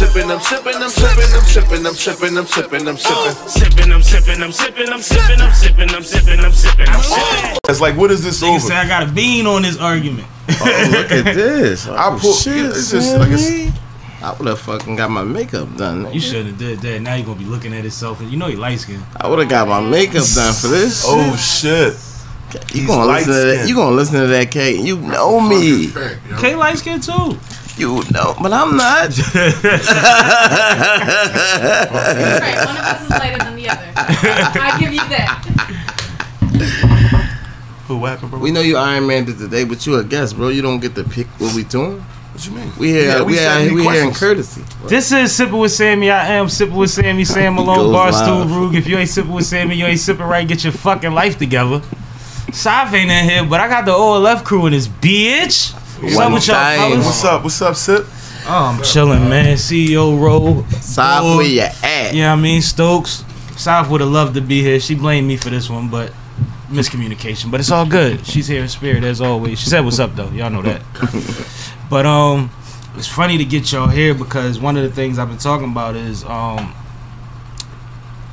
sipping, I'm sipping, I'm sipping, I'm sipping, I'm sipping, I'm sipping, I'm sipping. Sipping, I'm sipping, I'm sipping, I'm sipping, I'm sipping, I'm sipping, I'm sipping, I'm sipping. It's like, what is this over? say I got a bean on this argument. Oh, look at this. Oh, I pull- shit, it's just like it's- I would have fucking got my makeup done. nigga. You should have did that. Now you're gonna be looking at himself, and you know he light skinned. I would have got my makeup done for this. Oh shit! you he's gonna listen to that? You gonna listen to that, K? You know me. K light skinned too. You know, but I'm not. Right, one of us is lighter than the other. I give you that. Who happened, bro? we know you Iron Man did today, but you a guest, bro. You don't get to pick what we doing. What you mean? We here, Yeah, we, said here, we here in questions. courtesy. This is sipping with Sammie. I am sipping with Sammie. Sam Malone, Barstool live. Rug. If you ain't sipping with Sammie, you ain't sipping right. Get your fucking life together. Saf ain't in here, but I got the OLF crew in this bitch. What's up with y'all What's up? What's up, Sip? Oh, I'm chilling, man. CEO Ro. South where you at? Yeah, I mean Stokes. South would have loved to be here. She blamed me for this one, but miscommunication. But it's all good. She's here in spirit as always. She said, "What's up, though?" Y'all know that. but um, it's funny to get y'all here because one of the things I've been talking about is um,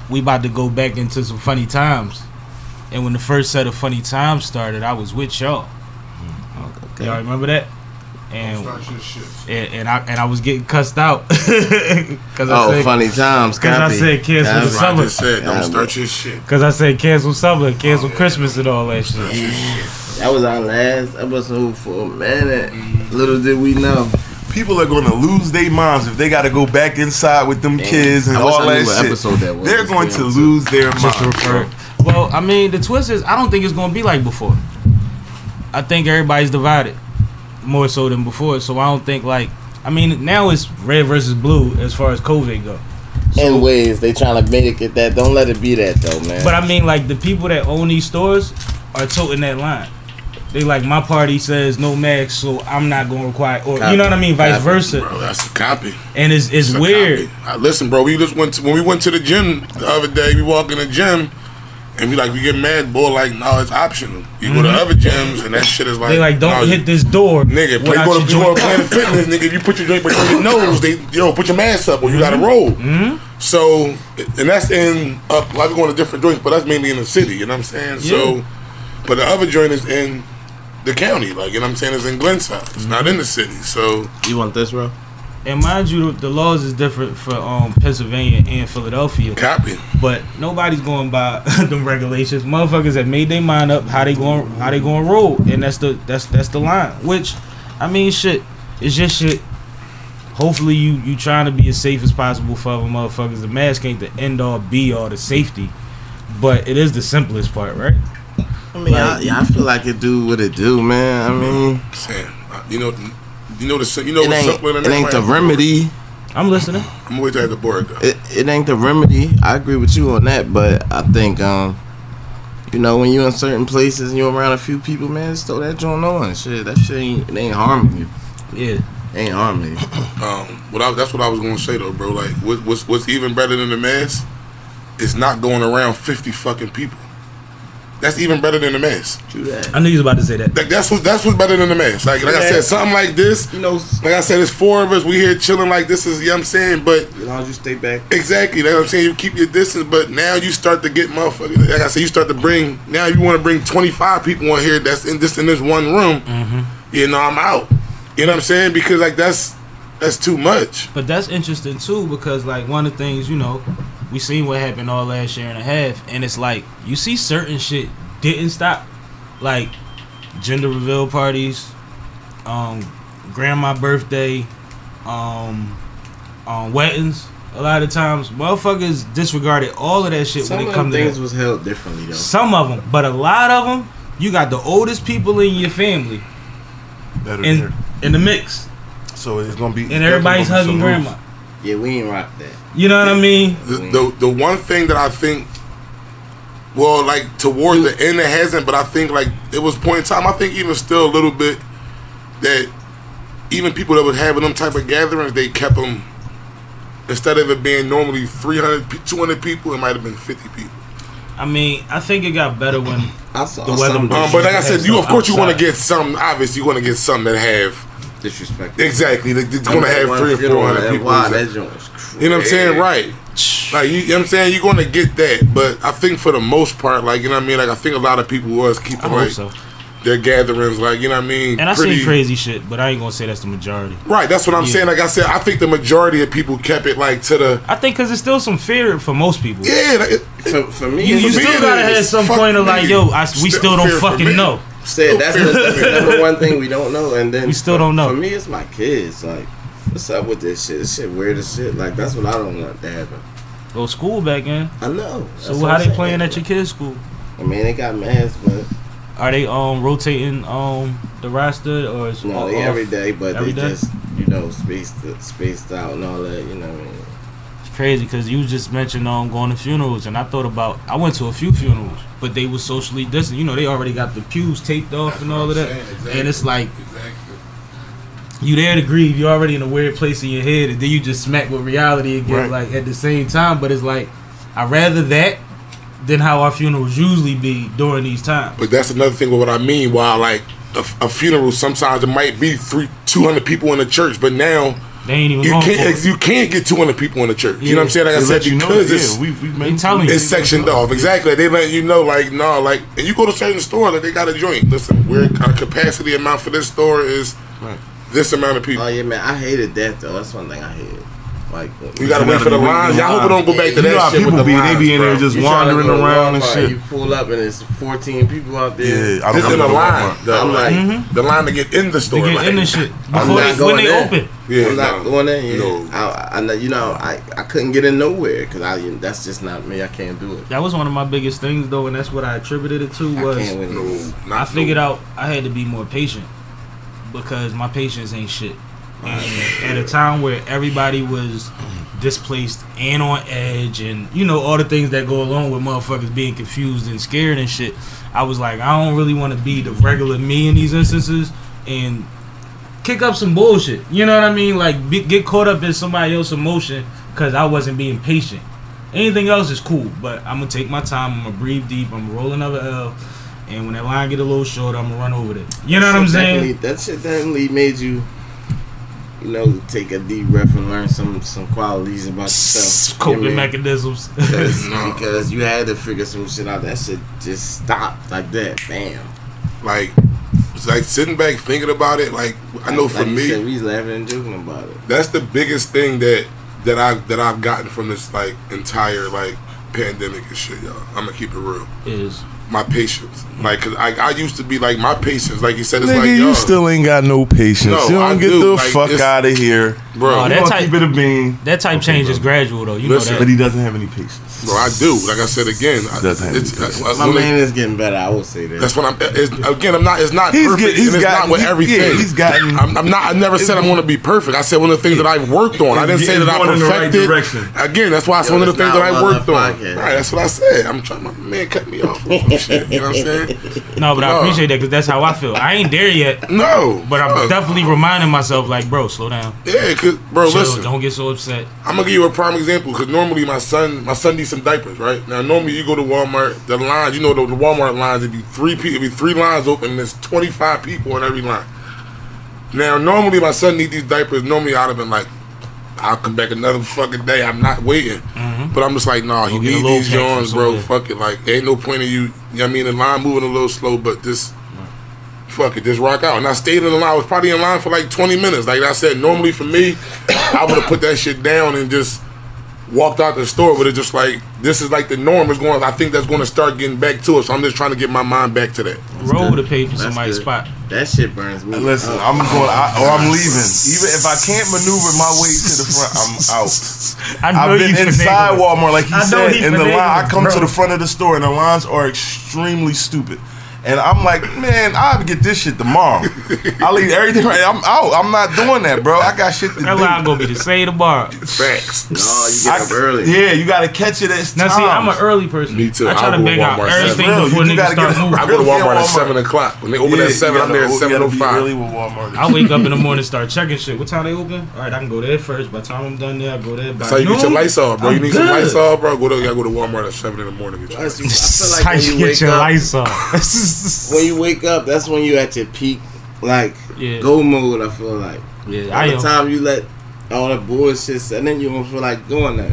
we about to go back into some funny times. And when the first set of funny times started, I was with y'all. Y'all remember that? And, and and I and I was getting cussed out because I Oh, said, funny times. Cause I copy. said cancel the Copy. summer. just said, don't Yeah, start your shit. Cause I said cancel summer, oh, cancel Christmas, and all that shit. That was our last episode for a minute. Mm-hmm. Little did we know. People are gonna lose their minds if they gotta go back inside with them kids and all that shit. that was. They're going to lose their Just minds. Well, I mean, the twist is I don't think it's gonna be like before. I think everybody's divided more so than before. So I don't think like I mean now it's red versus blue as far as COVID go. In ways, they trying to make it that. Don't let it be that though, man. But I mean like the people that own these stores are toting that line. They like my party says no mask, so I'm not gonna require or you know what I mean, vice Copy. versa. Bro, that's a copy. And it's it's That's weird. copy. Uh, listen, bro, we just went to, when we went to the gym the other day. We walk in the gym, and we like we get mad. Boy, like no, it's optional. You go to other gyms, and that shit is like Mm-hmm. They like don't no, hit this door. Nigga, play, without go to, your you go to Planet Fitness, nigga. If you put your joint between your nose, they yo put your mask up or you gotta roll. Mm-hmm. So, and that's in up. Like we going to different joints, but that's mainly in the city. You know what I'm saying? So, but the other joint is in the county. Like you know what I'm saying? It's in Glenside. It's not in the city. So you want this, bro? And mind you, the, the laws is different for um Pennsylvania and Philadelphia. copy. But nobody's going by the regulations. Motherfuckers have made their mind up how they going how they going to roll, and that's the that's that's the line. Which, I mean, shit, it's just shit. Hopefully, you you trying to be as safe as possible for other motherfuckers. The mask ain't the end all be all the safety, but it is the simplest part, right? I mean, I, yeah, I feel like it do what it do, man. I mean, Saying, uh, you know, you know the you know it what's ain't simpler than it ain't the remedy. I'm listening. I'm gonna wait till I have the board though. It, it ain't the remedy. I agree with you on that, but I think um, you know, when you're in certain places and you're around a few people, man, just throw that joint on. Shit, that shit ain't it ain't harming you. Yeah. It ain't harming you. Um, what I, that's what I was gonna say though, bro. Like, what, what's what's even better than the mask is not going around fifty fucking people. That's even better than the mask. True that. I knew you was about to say that. Like that's what that's what's better than the mask. Like like I said, something like this. You know, Like I said, it's four of us. We here chilling like this is. You know what I'm saying, but as long as you stay back. Exactly. That's what I'm saying. You keep your distance, but now you start to get motherfuckers. Like I said, you start to bring. Now you want to bring 25 people on here. That's in this in this one room. Mm-hmm. You know, I'm out. You know what I'm saying? Because like that's that's too much. But that's interesting too because like one of the things you know, we seen what happened all last year and a half, and it's like you see certain shit didn't stop, like gender reveal parties, um, grandma birthday, um, um, weddings. A lot of times, motherfuckers disregarded all of that shit Some when of it come them to things that. was held differently though. Some of them, but a lot of them, you got the oldest people in your family Better in in the mix, So it's gonna be. and everybody's hugging grandma. Yeah, we ain't rock that. You know what I mean? The, the the one thing that I think, well, like toward the end, it hasn't. But I think like it was point in time. I think even still a little bit that even people that was having them type of gatherings, they kept them instead of it being normally 300, 200 people, it might have been 50 people. I mean, I think it got better when I saw The weather- some. Um, but like I said, you of course you want to get some. Obviously, you want to get some that have disrespectful. Exactly. They- They're gonna have one three or four hundred and people. Wow, that joint was crazy. You know what I'm saying? Right. Like you, you know what I'm saying? You're gonna get that, but I think for the most part, like you know what I mean. Like I think a lot of people was keeping I hope like so. their gatherings, like you know what I mean. And I pretty- seen crazy shit, but I ain't gonna say that's the majority. Right. That's what I'm Yeah. saying. Like I said, I think the majority of people kept it like to the I think because it's still some fear for most people. yeah. Like, it, For, for me, You, you it's- me, still it gotta is. have some point of like, me. yo, I, we Still still don't fucking know. said that's the, that's the number one thing we don't know, and then We still for- don't know. For me, it's my kids. Like, what's up with this shit? This shit weird as shit. Like, that's what I don't want to happen. Go school back in. I know. So That's how what I'm they saying. playing at your kids' school? I mean, they got masks, but Are they um rotating um the roster or is no, all they every day. But Every they day? just you know spaced spaced out and all that. You know what I mean? It's crazy because you just mentioned um going to funerals and I thought about I went to a few funerals but they were socially distant. You know they already got the pews taped off and all of that, and it's like you there to grieve. You're already in a weird place in your head, and then you just smack with reality again, Right. like at the same time. But it's like I'd rather that than how our funerals usually be during these times. But that's another thing with what I mean. While like a, a funeral, sometimes it might be three, two hundred people in the church, but now They ain't even you can't it. you can't get two hundred people in the church. You know what I'm saying? Like I said, you because that, it's yeah, we, we They telling you. sectioned off. Exactly. They let you know, like no, like and you go to certain store, like they got a joint. Listen, we're our capacity amount for this store is Right. This amount of people. Oh yeah, man. I hated that though. That's one thing I hated. Like You gotta wait for the gotta lines. Y'all hope it don't go back to You know that how shit with people the be, they be in there just wandering around and shit. You pull up and it's 14 people out there. Yeah, I This don't in the go to line, Walmart. though. I'm like, Mhm. the line to get in the store. to store. get like, in the shit I'm before not they, when going they there. open. Yeah, I'm not no, going in. Yeah. No. I, I, you know, I, I couldn't get in nowhere because I that's just not me. I can't do it. That was one of my biggest things though, and that's what I attributed it to I was can't. No, I figured out I had to be more patient because my patience ain't shit. And at a time where everybody was displaced and on edge, and you know all the things that go along with motherfuckers being confused and scared and shit, I was like, I don't really want to be the regular me in these instances and kick up some bullshit. You know what I mean? Like be, get caught up in somebody else's emotion because I wasn't being patient. Anything else is cool, but I'm gonna take my time. I'm gonna breathe deep. I'm gonna roll another L, and when that line get a little short, I'm gonna run over it. You know what I'm saying? That shit definitely made you, you know, take a deep breath and learn some some qualities about yourself. Coping You know what I mean? mechanisms. Because, No. because you had to figure some shit out. That shit just stopped like that. Bam. like it's like sitting back thinking about it. Like I know for like me, said, we laughing and joking about it. that's the biggest thing that that I that I've gotten from this like entire like pandemic and shit, y'all. I'm gonna keep it real. is My patience, like, cause I, I used to be like my patience, like you said, it's Nigga, like you yo, still ain't got no patience. No, you don't I get do. the Like, fuck out of here. bro, Oh, that type- keep it a bean. that type change is gradual though. You Listen, know But he doesn't have any patience. Bro, I do. Like I said again, I, it's. I- I- My man it- is getting better. I will say that. that's what I'm. It's, again, I'm not. It's not He's perfect. get- he's and it's gotten- not with he- everything. yeah, he's gotten- I'm, I'm not. I never said I'm going to be perfect. I said one of the things that I've worked on. I didn't say that I going in the right perfected. direction. Again, that's why it's Yo, one of the things that I worked on. podcast. Right, that's what I said. I'm trying. My man cut me off. shit, you know what I'm saying? No, but I appreciate that because that's how I feel. I ain't there yet, No, but I'm fuck. definitely reminding myself, like, bro, slow down. Yeah, cause bro, Chill, listen. don't get so upset. I'm gonna give you a prime example because normally my son, my son needs some diapers, right? Now normally you go to Walmart, the lines, you know, the, the Walmart lines, it'd be three people, it'd be three lines open, and there's 25 people in every line. Now normally my son needs these diapers. Normally I'd have been like, I'll come back another fucking day. I'm not waiting, but I'm just like, nah, he need these Johns, bro. Fuck it, like ain't no point in you. You know I mean, the line moving a little slow, but this. Fuck it, just rock out. And I stayed in the line. I was probably in line for like 20 minutes. Like I said, normally for me, I would have put that shit down and just walked out the store. But it's just like this is like the norm is going. I think that's going to start getting back to us. So I'm just trying to get my mind back to that. Roll to pay for That's somebody's good. spot. That shit burns me. Listen, up. I'm going, I, or I'm leaving. Even if I can't maneuver my way to the front, I'm out. I know I've been you inside finagling. Walmart, like he I said, he and the line. I finagling, come to the front of the store, and the lines are extremely stupid. And I'm like, man, I'll have to get this shit tomorrow. I'll leave everything right. I'm out. I'm not doing that, bro. I got shit to do. That do. line gonna be the same tomorrow. Facts. No, you get I- up early. Yeah, you got to catch it at Now see, I'm an early person. Me too. I try I'll to go bang to out Walmart everything seven. before You niggas gotta start get up moving. I go to Early at Walmart at seven o'clock. When they open Yeah, at seven, you I'm there at gotta- seven you oh early with Walmart. I wake up in the morning, start checking shit. What time they open? All right, I can go there first. By the time I'm done there, I go there. By That's how you get your noon, Lysol, bro. You I'm need some good. Lysol, bro. Go to, you gotta go to Walmart at seven in the morning. Get your Plus, you- I feel like How when you you get wake your up, lights on? when you wake up, that's when you at your peak like Yeah. go mode. I feel like Yeah, by the time you let all that bullshit and then you don't feel like doing that.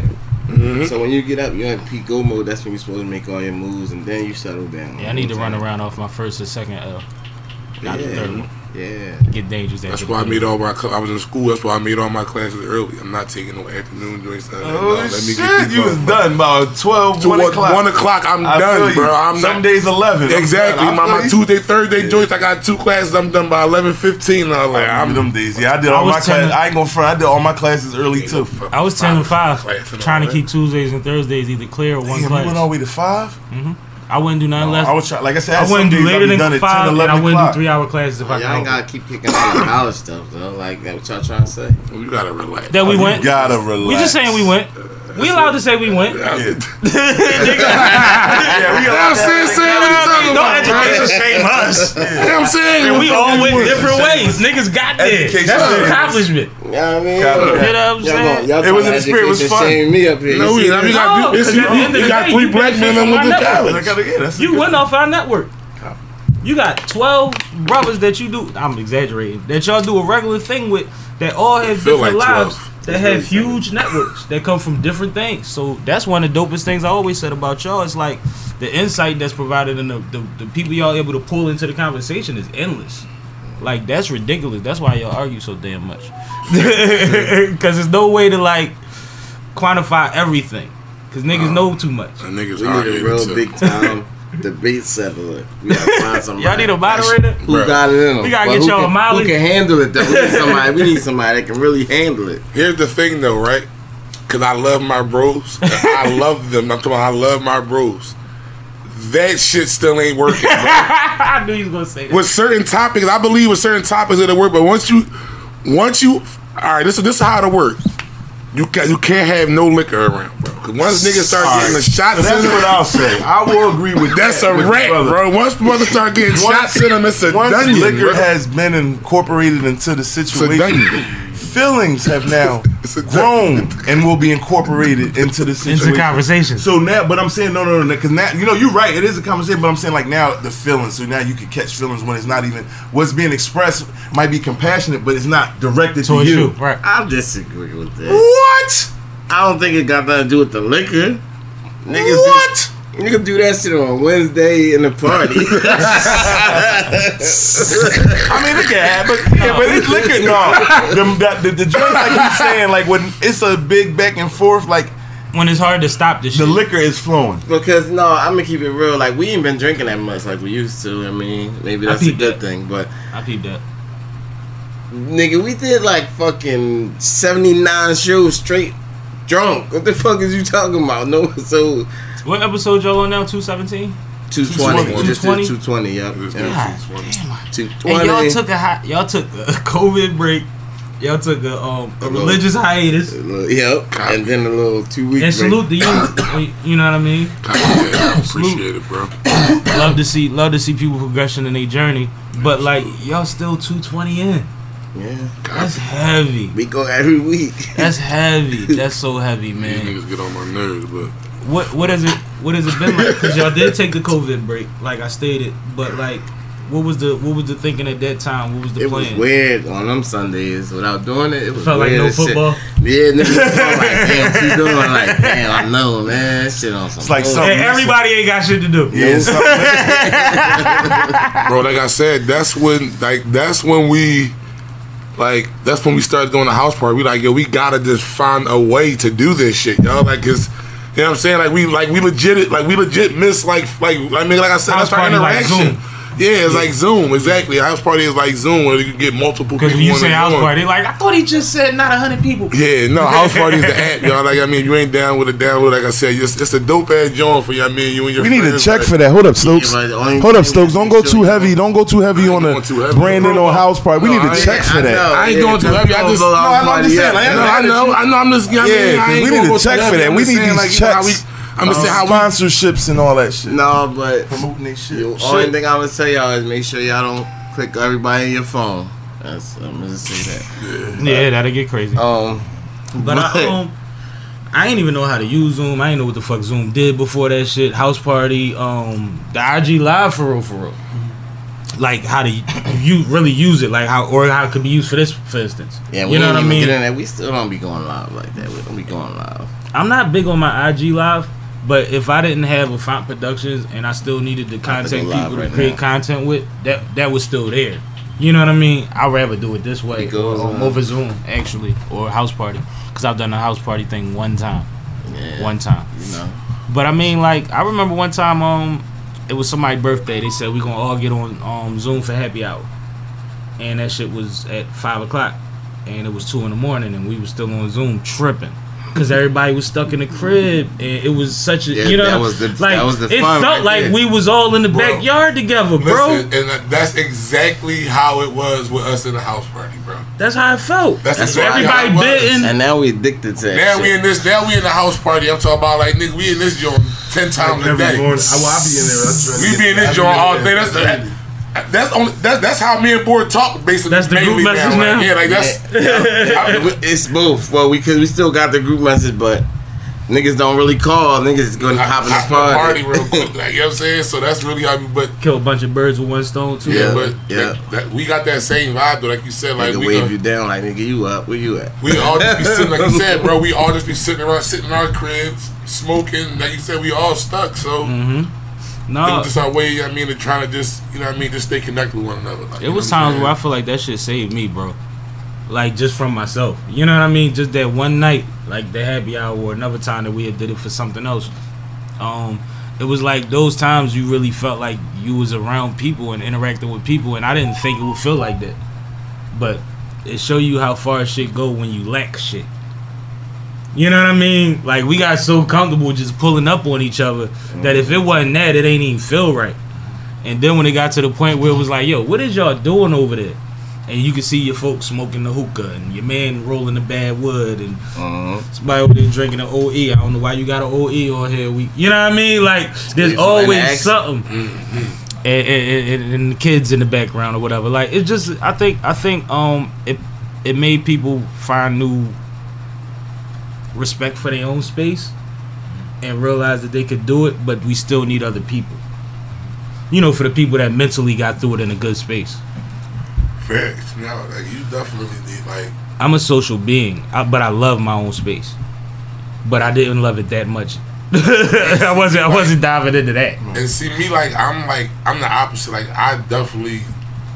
Mhm. So when you get up, you're in peak go mode. That's when you're supposed to make all your moves, and then you settle down. Yeah, I need to run around off my first or second L. Not the third one. Yeah. Get dangerous. That's why I the made all my. cl- I was in school. That's why I made all my classes early. I'm not taking no afternoon joints. No, Oh let me shit, get these you was done by 12, To 1 one, o'clock. one o'clock, I'm I done, bro. I'm Some not, days 11. Exactly. My, my. Tuesday, Thursday joints, I got two classes. I'm done by 11, 15. I'm like, I'm I'm them days. Yeah, I did I all my classes. I ain't gonna front. I did all my classes early too. I was ten and five, trying to keep Tuesdays and Thursdays either clear or one Damn, you went all the way to five. Mm-hmm. I wouldn't do nothing less. I was trying, like I said, I some wouldn't do days I later than done at five, 10, and I wouldn't do three hour classes if I Y'all ain't gotta keep kicking all the college stuff though. Like that, what y'all trying to say? Well, you gotta relax. That we oh, You went. gotta relax. We just saying we went. Uh, We allowed to say we went. Yeah, Yeah, we I'm saying, saying what you talking Don't education shame us. Yeah, I'm saying. And we all went Education different ways. Niggas got there. That's an accomplishment. You know what I mean? You know what I'm Y'all, saying? gonna- y'all It was in the spirit, it was fun. me up here. No, You we, see got, No, this, because at the end of we the got three black men from that went our to college. gotta, yeah, that's You good. went off our network. You got 12 brothers that you do, I'm exaggerating, that y'all do a regular thing with that all have different like lives 12. That have huge networks that come from different things. So that's one of the dopest things I always said about y'all. It's like the insight that's provided and the, the, the people y'all able to pull into the conversation is endless. Like that's ridiculous. That's why y'all argue so damn much. Cause there's no way to like quantify everything. Cause niggas know too much. The niggas We hard need a headed real too. big time debate settler. We gotta find somebody. Y'all need a moderator? who Bro. got it in them. We gotta But get who y'all a can- Molly. Who can handle it? Though we need somebody. We need somebody that can really handle it. Here's the thing, though, right? Because I love my bros. I love them. I'm talking about I love my bros. That shit still ain't working, bro. I knew you was gonna say that. with certain topics, I believe with certain topics it'll work. But once you, once you, all right, this is this is how it'll work. You can you can't have no liquor around, bro. Because once niggas start All getting right. the shots That's what I'll say. I will agree with that's that a with wrap, brother. bro. Once brothers start getting shots in them, it's a Once dungeon, liquor bro. has been incorporated into the situation, feelings have now It's grown and will be incorporated into the situation. Into conversation. So now, but I'm saying no, no, no, because now you know you're right. It is a conversation, but I'm saying like now the feelings. So now you can catch feelings when it's not even what's being expressed might be compassionate, but it's not directed Towards to you, you. right? I disagree with that. What? I don't think it got nothing to do with the liquor. Niggas What? Do, niggas do that shit on Wednesday in the party. I mean, it can happen, but yeah, but it's liquor. No, the, the, the drink like he's saying, like when it's a big back and forth, like When it's hard to stop the shit. The liquor is flowing. because no, I'm gonna keep it real. Like we ain't been drinking that much like we used to. I mean, maybe that's a good that. thing. But I peeped that. nigga, we did like fucking 79 shows straight drunk. What the fuck is you talking about? No, so What episode y'all on now? Two seventeen. 220. 220. 220. Yep. Yeah. nigga's damn. 220. And y'all took a hot, y'all took a COVID break. Y'all took a um a religious hiatus. Yep. And then a little two week And salute to you. You know what I mean? Yeah, appreciate it, bro. Love to see love to see people progression in their journey. But like y'all still two twenty in. Yeah. That's heavy. We go every week. That's heavy. That's so heavy, man. These man. niggas get on my nerves, but What what is it? What has it been like? Because y'all did take the COVID break, like I stated. But like, what was the what was the thinking at that time? What was the plan? It was weird on them Sundays without doing it. It was Felt like no as shit. football. Yeah, niggas felt like, damn, what you doing? Like, damn, I know, man. Shit on some. It's like something- And everybody ain't got shit to do. Yeah, it's bro, like I said, that's when like that's when we like that's when we started doing the house party. We like, yo, we gotta just find a way to do this shit, yo. Like, cause you know what I'm saying? Like we like we legit like we legit miss like like I mean like I said, House that's our party like interaction. Zoom. Yeah, it's like Zoom, exactly. House party is like Zoom where you can get multiple Because people. when you say house joint. party, like I thought he just said not hundred people. Yeah, no, house party is the app, y'all. Like I mean, you ain't down with it, down with it. Like I said, it's, it's a dope ass joint for you. I mean, you and your we need to check like, for that. Hold up, Stokes. Yeah, but Hold up, Stokes. Don't go too heavy. don't- Don't go too heavy on the. Brandon Bro, on house party. We no, need I to check for that. I ain't going too heavy. I just- no, No, I'm just saying, like, No, I know, I know. I'm just, you know Yeah, mean, I 'cause ain't we need to check for that. I'm We need these like, you know how checks. We- I'm just saying how we sponsorships and all that shit. No, but Promoting they shit. the only thing I'm gonna tell y'all is make sure y'all don't click everybody in your phone. That's I'm gonna say that. Yeah, that'll get crazy. Um, But I um, I ain't even know how to use Zoom. I ain't know what the fuck Zoom did before that shit. House party, um, the IG live for real, for real. like how to you really use it, like how or how it could be used for this, for instance. Yeah, we you know what I even mean. Get in there. We still don't be going live like that. We don't be going live. I'm not big on my IG live, but if I didn't have a Font Productions and I still needed to contact people right to create now. content with, that that was still there. You know what I mean? I'd rather do it this way Because, or, or over Zoom actually or house party because I've done a house party thing one time, Yeah, one time. You know. But I mean, like I remember one time, um, it was somebody's birthday. They said we gonna all get on um Zoom for happy hour, and that shit was at five o'clock, and it was two in the morning, and we was still on Zoom tripping. Cause everybody was stuck in the crib, and it was such a Yeah, you know that was the- like that was the it fun felt right like there. we was all in the Bro, backyard together, bro. Listen, and that's exactly how it was with us in the house party, bro. That's how it felt. That's That's exactly how everybody it was. bitten. And now we addicted to that. Now shit. we in this. Now we in the house party. I'm talking about like nigga, we in this joint ten times a Every day. morning, I, well, I be in there. I We get- be in I this joint all day. there. That's that's only that, that's how me and Bore talk basically. That's the group mainly message now? Like, yeah, like that's. I- it's both. Well, we cause we still got the group message, but niggas don't really call. Niggas gonna hop in the hop party. real quick. Like, you know what I'm saying? So that's really how we. But Kill a bunch of birds with one stone too. yeah, Yeah, but yeah. That, that, we got that same vibe though. Like you said, like Nigga we wave gonna- you down like nigga, you up? Where you at? We all just be sitting, like you said, bro. We all just be sitting around, sitting in our cribs, smoking. Like you said, we all stuck. So Mm-hmm. It No, was just our way. I mean, to trying to just, you know, what I mean, just stay connected with one another. Like, It was times where I feel like that shit saved me, bro. Like just from myself. You know what I mean? Just that one night, like the happy hour or another time that we had did it for something else. Um, it was like those times you really felt like you was around people and interacting with people and I didn't think it would feel like that. But it show you how far shit go when you lack shit. You know what I mean? Like we got so comfortable just pulling up on each other that if it wasn't that, it ain't even feel right. And then when it got to the point where it was like, yo, what is y'all doing over there? And you can see your folks smoking the hookah and your man rolling the Backwood and Uh-huh. somebody over there drinking an OE. I don't know why you got an OE on here. We, you know what I mean? Like there's always something. And, and, and, and the kids in the background or whatever. Like it just, I think, I think, um, it it made people find new respect for their own space and realize that they could do it, but we still need other people. You know, for the people that mentally got through it in a good space. Facts. No, like you definitely need like I'm a social being, I, but I love my own space. But I didn't love it that much. I wasn't. I wasn't diving into that. and see me like I'm like I'm the opposite. Like I definitely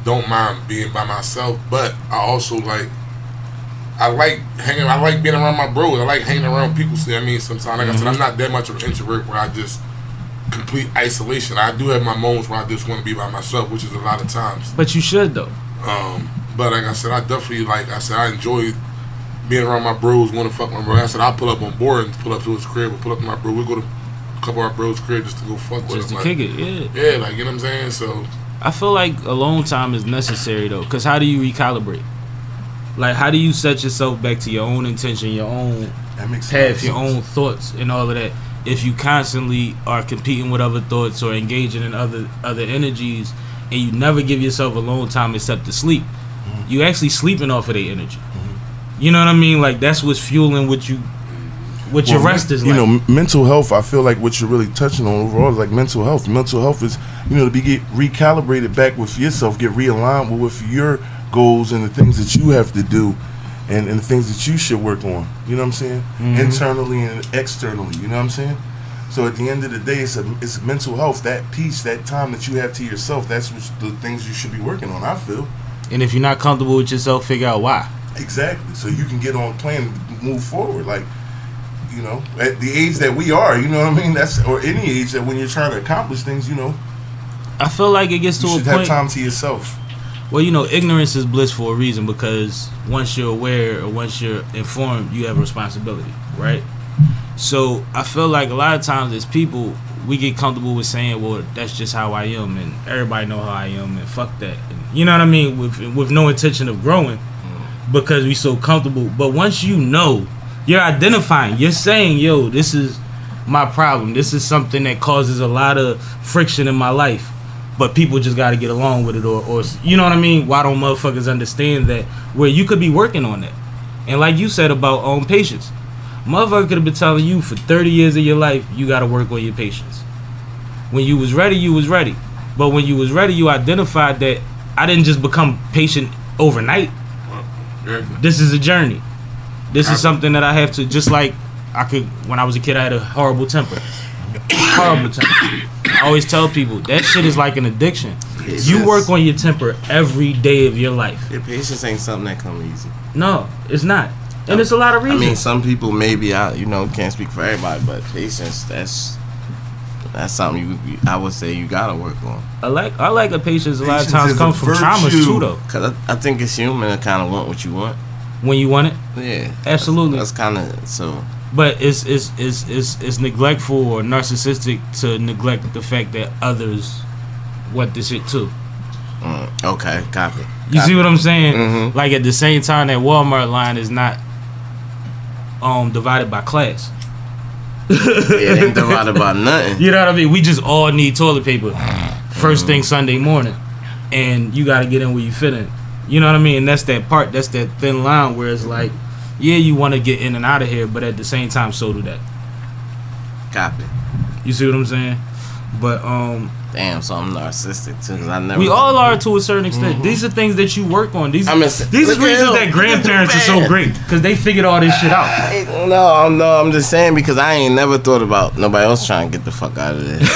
don't mind being by myself, but I also like I like hanging. I like being around my bros. I like hanging around people. See, I mean, sometimes like I said, I'm not that much of an introvert where I just complete isolation. I do have my moments where I just want to be by myself, which is a lot of times. But you should though. Um, but like I said, I definitely like I said I enjoy being around my bros. Want to fuck my bro? I said I pull up on Bore and pull up to his crib or pull up to my bro. We go to a couple of our bros' crib just to go fuck with Just him. Like, kick it. Yeah. yeah, like you know what I'm saying. So I feel like alone time is necessary though, because how do you recalibrate? Like, how do you set yourself back to your own intention, your own That makes path, sense. your own thoughts, and all of that? If you constantly are competing with other thoughts or engaging in other other energies, and you never give yourself alone time except to sleep, mm-hmm. you actually sleeping off of their energy. Mm-hmm. You know what I mean? Like that's what's fueling what you, what your rest is you like. know, mental health. I feel like what you're really touching on overall is like mental health. Mental health is, you know, to be get recalibrated back with yourself, get realigned with your goals and the things that you have to do, and, and the things that you should work on. You know what I'm saying? Mm-hmm. Internally and externally. You know what I'm saying? So at the end of the day, it's a, it's mental health. That peace, that time that you have to yourself. That's what the things you should be working on. I feel and if you're not comfortable with yourself, figure out why. exactly. So you can get on plan, and move forward. Like you know, at the age that we are, you know what I mean? That's or any age that when you're trying to accomplish things, you know, I feel like it gets to you a should point. have time to yourself. Well, you know, ignorance is bliss for a reason because once you're aware or once you're informed, you have a responsibility, right? So I feel like a lot of times as people, we get comfortable with saying, "Well, that's just how I am," and everybody know how I am, and fuck that. And, you know what I mean? With with no intention of growing, mm-hmm. because we so comfortable. But once you know, you're identifying. You're saying, "Yo, this is my problem. This is something that causes a lot of friction in my life." But people just got to get along with it or, or you know what i mean why don't motherfuckers understand that where you could be working on that and like you said about um patience motherfucker could have been telling you for 30 years of your life you got to work on your patience when you was ready you was ready But when you was ready, you identified that I didn't just become patient overnight. This is a journey. This is something that I have to just like I could when I was a kid I had a horrible temper. Horrible temper. I always tell people that shit is like an addiction. You work on your temper every day of your life. Yeah, patience ain't something that come easy. No, it's not. And it's a lot of reasons. I mean, some people maybe I you know can't speak for everybody, but patience that's that's something you, I would say you gotta work on. I like I like a patience. A lot of times comes from traumas virtue. too, though. Cause I, I think it's human to kind of want what you want. When you want it, Yeah, Absolutely. That's, kind of so. But it's it's it's it's it's neglectful or narcissistic to neglect the fact that others want this shit too. Mm, okay, copy. You see what I'm saying? Mhm. Like at the same time, that Walmart line is not um divided by class. Yeah, it ain't divided by nothing. You know what I mean? We just all need toilet paper first thing Sunday morning, and you got to get in where you fit in. You know what I mean? And that's that part. That's that thin line where it's like, yeah, you want to get in and out of here, but at the same time, so do that. Copy. You see what I'm saying? But um, Damn, so I'm narcissistic too. 'cause I never. we all are to a certain extent. These are things that you work on. These I mean, these are reasons that grandparents are so great because they figured all this shit out. Hey, No, I'm no, I'm just saying because I ain't never thought about nobody else trying to get the fuck out of there.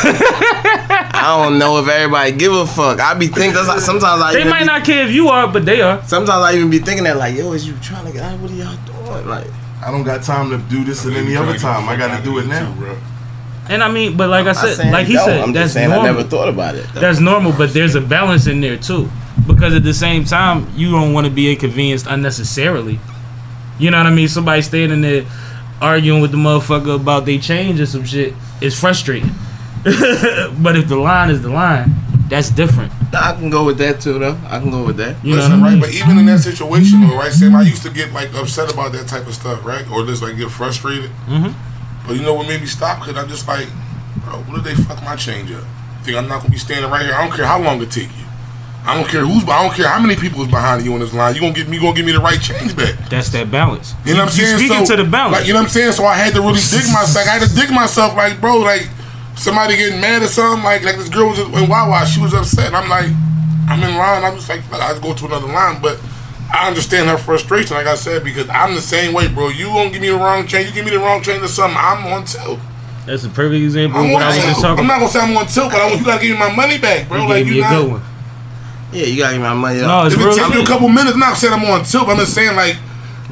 I don't know if everybody give a fuck. I be thinking that's like, sometimes I They might be, not care if you are, but they are. Sometimes I even be thinking that like, yo, is you trying to get out? What are y'all doing? Like, I don't got time to do this at any other time. I got to do it now. bro. And I mean, but like I I'm not said, like he don't. said, I'm that's just saying normal. I never thought about it. That's normal, but there's a balance in there too. Because at the same time, you don't want to be inconvenienced unnecessarily. You know what I mean? Somebody standing there arguing with the motherfucker about they change or some shit is frustrating. but if the line is the line, that's different. I can go with that too, though. I can go with that. You know Listen, what I right? mean? But even in that situation, though, right, Sam, I used to get like upset about that type of stuff, right? Or just like get frustrated. Mhm. But you know what made me stop? Because I'm just like, bro, what did they fuck my change up? Think I'm not gonna be standing right here? I don't care how long it take you. I don't care who's. I don't care how many people is behind you in this line. You gonna give me gonna give me the right change back. That's that balance. You know what I'm You saying? speaking so, to the balance. Like, you know what I'm saying? So I had to really dig myself. I had to dig myself. Like, bro, like somebody getting mad or something. Like, like this girl was in Wawa. She was upset. And I'm like, I'm in line. I'm just like, fuck, I just go to another line. But I understand her frustration. Like I said, because I'm the same way, bro. You gonna give me the wrong change? You give me the wrong change or something? I'm on tilt. That's a perfect example I'm of what I was just talking I'm not gonna say I'm on tilt, but I want you gotta give me my money back, bro. You like gave you me a not. good one. Yeah, you gotta give me my money up. No, it's If it real. takes me a couple minutes, not saying I'm on tilt. but I'm just saying like.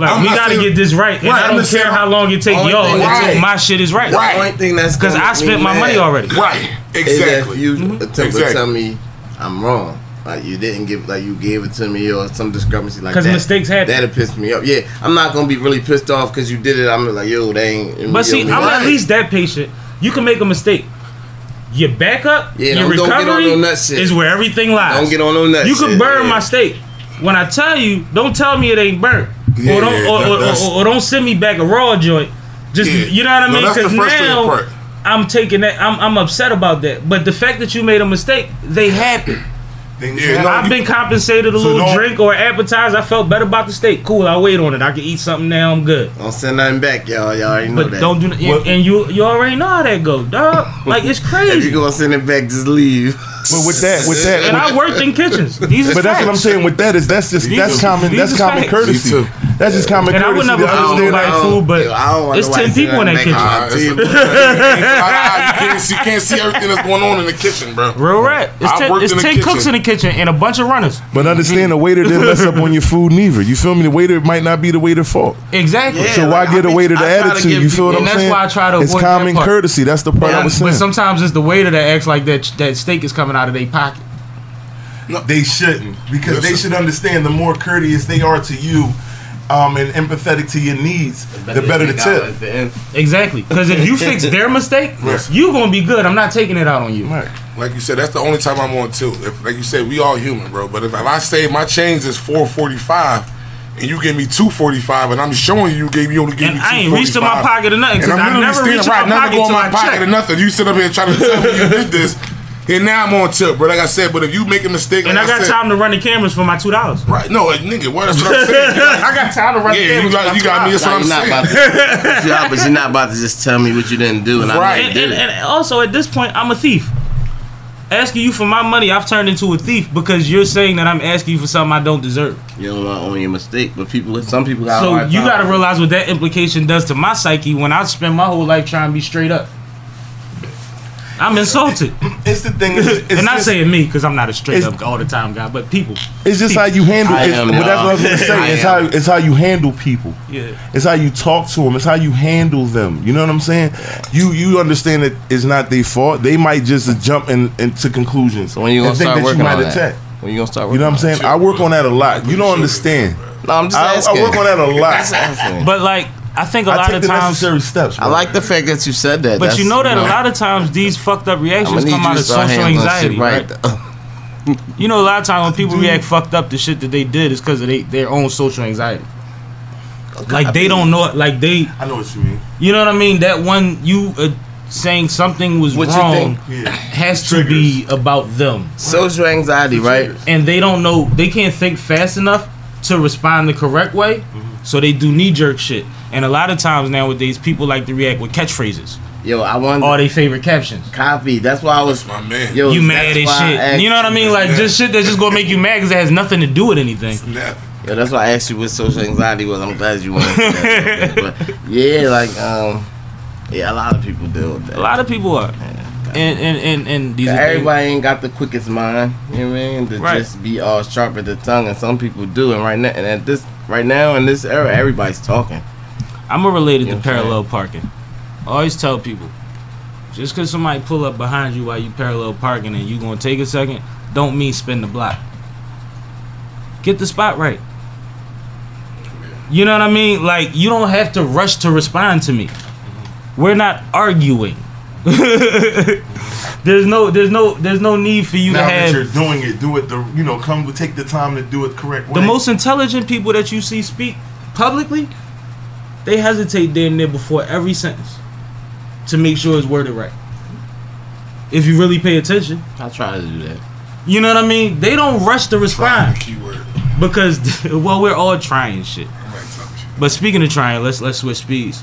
Like I'm we gotta saying- get this right, and Right, I don't just care saying- how long it take Only y'all until my shit is right. the Right. only thing that's Because I spent my money already. Right. Is Exactly. if you Mm-hmm. attempt to tell me I'm wrong. Like you didn't give, like you gave it to me, or some discrepancy like that. 'Cause mistakes happen. That'd piss me up. Yeah, I'm not gonna be really pissed off because you did it. I'm like, yo, they ain't. But see, I'm Right. at least that patient. You can make a mistake. Your backup, Yeah, your don't- don't get on recovery no nut shit. is where everything lies. don't get on no nuts. you can shit, burn yeah. my steak. When I tell you, don't tell me it ain't burnt, Yeah, or don't, or, that- or, or, or don't send me back a raw joint. Just Yeah. you know what I mean? Because frustrating now part. I'm taking that. I'm I'm upset about that. But the fact that you made a mistake, they happen. Yeah, no, I've you- been compensated a So little drink or appetizer. I felt better about the steak. Cool, I'll wait on it. I can eat something now. I'm good. Don't send nothing back, y'all. Y'all already know But that. don't do and, What- and you you already know how that go, dog. Like it's crazy. If crazy. you gonna send it back, just leave. But with that, with that, And I worked in kitchens. These is But that's what I'm saying. With that is that's just These that's is- common that's common facts. courtesy. Me too. That's just common courtesy. And I would courtesy. never to cook understand nobody food, but Yo, I don't it's 10 people in that kitchen. back. Uh, it's you can't see, you can't see everything that's going on in the kitchen, bro. Real rap. It's ten, it's in 10 cooks in the kitchen and a bunch of runners. But understand the waiter didn't mess up on your food neither. You feel me? The waiter might not be the waiter's fault. Exactly. Yeah. So why like, give I the be- waiter the attitude? You feel what I'm And that's saying? why I try to It's avoid that common courtesy. That's the part I But, was but sometimes it's the waiter that acts like that that steak is coming out of their pocket. They shouldn't because they Listen. should understand the more courteous they are to you, um, and empathetic to your needs, the better the Make out tip. the. Exactly. Because if you fix their mistake, Yes. you gonna be good. I'm not taking it out on you. Right. Like you said, that's the only time I'm on tilt. If, like you said, we all human, bro. But if, if I say my change is 445 and you give me 245 and I'm showing you you gave you only gave And me I ain't reached in my pocket or nothing. And Because I'm I literally never standing reached in right, my never pocket go in my I pocket or nothing. You sit up here trying to tell me you did this. And now I'm on tilt, bro. Like I said, but if you make a mistake, And like I got said, time to run the cameras for my two dollars. Right? No, like, nigga, what? That's what I'm saying. You got- I got time to run the yeah, cameras. you got, for you got me. That's $2. what I'm you're not saying. about to, but you're- but you're not about to just tell me what you didn't do, and I Right. you And, did and, it. and also at this point, I'm a thief. asking you for my money, I've turned into a thief because you're saying that I'm asking you for something I don't deserve. You don't want to own your mistake, but people, some people got. a So hard you got to realize what that implication does to my psyche when I spend my whole life trying to be straight up. I'm insulted, It's the thing. It's, it's and not just, saying me because I'm not a straight up all the time guy, but people. It's just how you handle. I It's, am, but that's what I was gonna say. It's how it's how you handle people. Yeah. It's how you talk to them. It's how you handle them. You know what I'm saying? You you understand that it's not their fault. They might just jump in, into conclusions. So when you gonna and think start that you working might on attack. that? When you gonna start You know what I'm saying? I work on that a lot. You don't understand. No, I'm just I, asking. I work on that a Just lot. asking. But like, I think a I lot take of the times. necessary steps. I like the fact that you said that. But you know that a lot of times these fucked up reactions come out of social anxiety, right? right. You know, a lot of times when people react fucked up the shit that they did is because of they, their own social anxiety. Like they don't know, it. like they, I know what you mean. you know what I mean. That one you uh, saying something was What wrong? Yeah. has to be about them, Social anxiety, right? and they don't know. They can't think fast enough to respond the correct way, so they do knee jerk shit. And a lot of times nowadays, people like to react with catchphrases Yo, I want all their favorite captions. copy. That's why I was. My man. Yo, You mad that's as shit. You know what I mean? Like Yeah. just shit that's just gonna make you mad because it has nothing to do with anything. Snap. Yo, that's why I asked you what social anxiety was. I'm glad you went. into that. but yeah, like um, yeah, a lot of people deal with that. A lot of people are, and and and, and these are Everybody ain't got the quickest mind, you know what I mean? To Right. just be all sharp at the tongue, and some people do. And right now, and at this, right now in this era, everybody's talking. I'm gonna relate it You know to what I'm parallel parking. I always tell people, just because somebody pull up behind you while you parallel parking and you gonna take a second, don't mean spin the block. Get the spot right. You know what I mean? Like you don't have to rush to respond to me. We're not arguing. there's no, there's no, there's no need for you Now to that you're doing it, do it the you know come take the time to do it correct way. the most intelligent people that you see speak publicly, they hesitate damn near before every sentence to make sure it's worded right. If you really pay attention, I try to do that. you know what I mean. They don't rush to respond the keyword. because well, we're all trying shit. I'm like talking shit. But speaking of trying, let's let's switch speeds.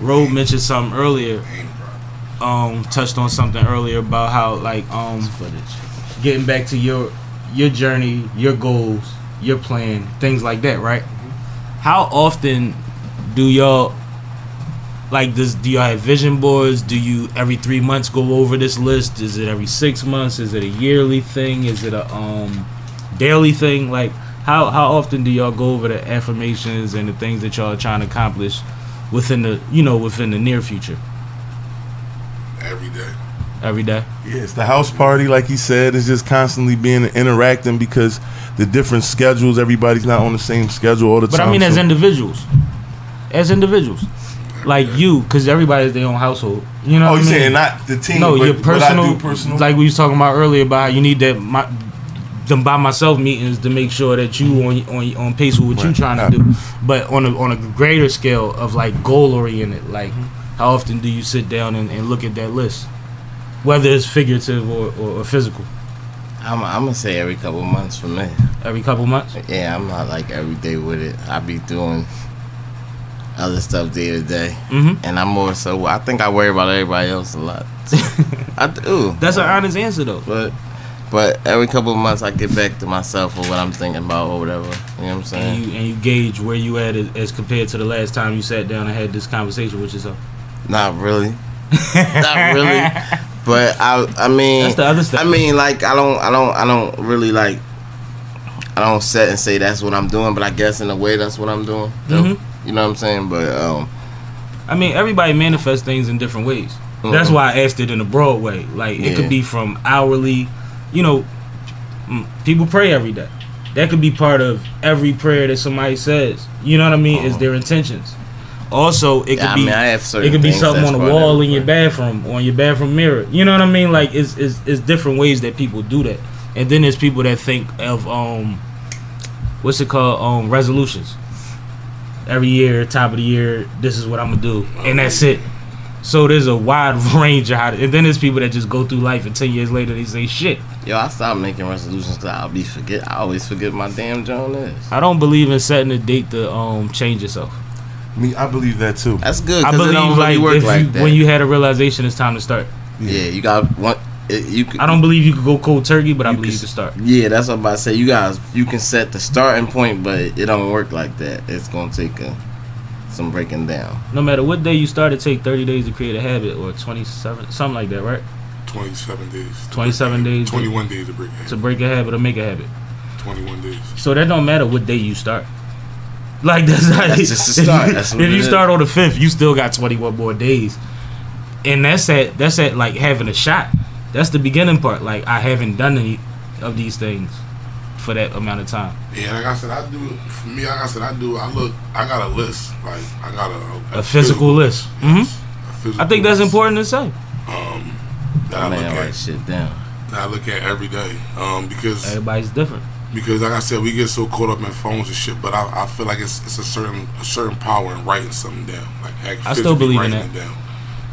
Ro mentioned something earlier. Um, touched on something earlier about how like um Footage. getting back to your your journey, your goals, your plan, things like that, right? How often do y'all like this do y'all have vision boards? Do you every 3 months go over this list? Is it every 6 months? Is it a yearly thing? Is it a um daily thing? Like how how often do y'all go over the affirmations and the things that y'all are trying to accomplish within the, you know, within the near future? Every day. Every day? Yeah, it's the house party, like he said, is just constantly being interacting because the different schedules, everybody's not on the same schedule all the time. But. I mean, as individuals, as individuals, like you, because everybody has their own household. You know, oh, what you I mean? saying not the team? no, but your what personal, I do personal. like we was talking about earlier about how you need that my, them by myself meetings to make sure that you on on on pace with what you Right. trying to do. But on a on a greater scale of like goal oriented, like Mm-hmm. how often do you sit down and, and look at that list, whether it's figurative or, or, or physical? I'm, I'm gonna say every couple months for me. Every couple months. Yeah, I'm not like every day with it. I be doing other stuff day to day, Mm-hmm. and I'm more so. I think I worry about everybody else a lot. I do. That's an honest answer though. But but every couple of months I get back to myself or what I'm thinking about or whatever. You know what I'm And saying? you and you gauge where you at as, as compared to the last time you sat down and had this conversation with yourself. Not really. Not really. But I I mean That's the other stuff. I mean like I don't I don't I don't really like I don't set and say that's what I'm doing, but I guess in a way that's what I'm doing. Mhm. You know what I'm saying? But um I mean, everybody manifests things in different ways. That's Mhm. why I asked it in a broad way. Like it Yeah. could be from hourly, you know, mm, people pray every day. That could be part of every prayer that somebody says. You know what I mean? Is their intentions. Also, it could Uh-huh. yeah, I be mean I it could be something on the wall in your bathroom, on your bathroom mirror. You know what I mean? Like it's, it's it's different ways that people do that. And then there's people that think of um what's it called? Um resolutions. Every year, top of the year, this is what I'm gonna do. And that's it. So there's a wide range of how to, and then there's people that just go through life and ten years later they say shit. Yo, I stopped making resolutions because I'll be forget. I always forget my damn Joan is. I don't believe in setting a date to um change yourself. I Me, I believe that too. That's good. I Cause it believe don't really like work if like you, that. when you had a realization it's time to start. yeah, you got one. It, you could, I don't believe you could go cold turkey, but I You believe can you can start. Yeah, that's what I'm about to say. You guys, you can set the starting point, but it don't work like that. It's gonna take a, some breaking down. No matter what day you start, it take 30 days to create a habit, or 27, something like that, right? 27 days. 27 days. 21 days to break it. To break a habit or make a habit. 21 days. So that don't matter what day you start. Like that's not That's just the if start. you- That's if you is. start on the fifth, you still got 21 more days, and that's at that's at like having a shot. That's the beginning part. Like I haven't done any of these things for that amount of time. Yeah, like I said, I do. For me, like I said, I do. I look. I got a list. Like I got a, A physical list. hmm a physical I think that's list, important to say. Um, that I Man, look write at. shit down. That I look at every day. Um, because Everybody's different. because like I said, we get so caught up in phones and shit. But I, I feel like it's it's a certain a certain power in writing something down. Like I still believe in that. it down.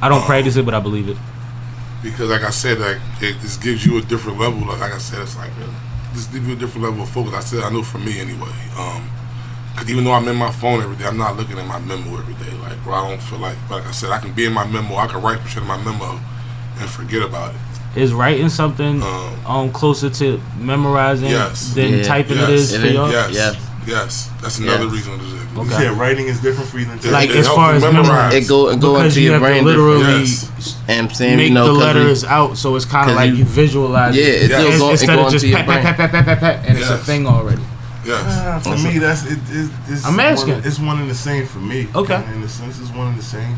I don't Um, practice it, but I believe it. Because like I said, like it just gives you a different level. Like, like I said, it's like just give you a different level of focus. I said I know for me anyway. Um, cause even though I'm in my phone every day, I'm not looking at my memo every day. Like, bro, I don't feel like. Like I said, I can be in my memo. I can write shit in my memo and forget about it. Is writing something Um, um closer to memorizing Yes. than Yeah. typing it Yes. is It for y'all? yes, Yeah. Yes, that's another Yes. reason. To do it. You Okay. said writing is different for you than It- Like, it as far as memorize. It go it go Because into you your have to brain literally. Yes. And I'm saying, make you know, the 'cause we- letters out, so it's kind of 'Cause like you- you visualize. Yeah, it. it Yeah. go, instead go of just into your pat, pat, brain. pat, pat, pat, pat, pat, and it's a thing already. Yes. Ah, for me, that's it, it, it's. I'm one- asking. it's one and the same for me. Okay. In a sense, it's one and the same.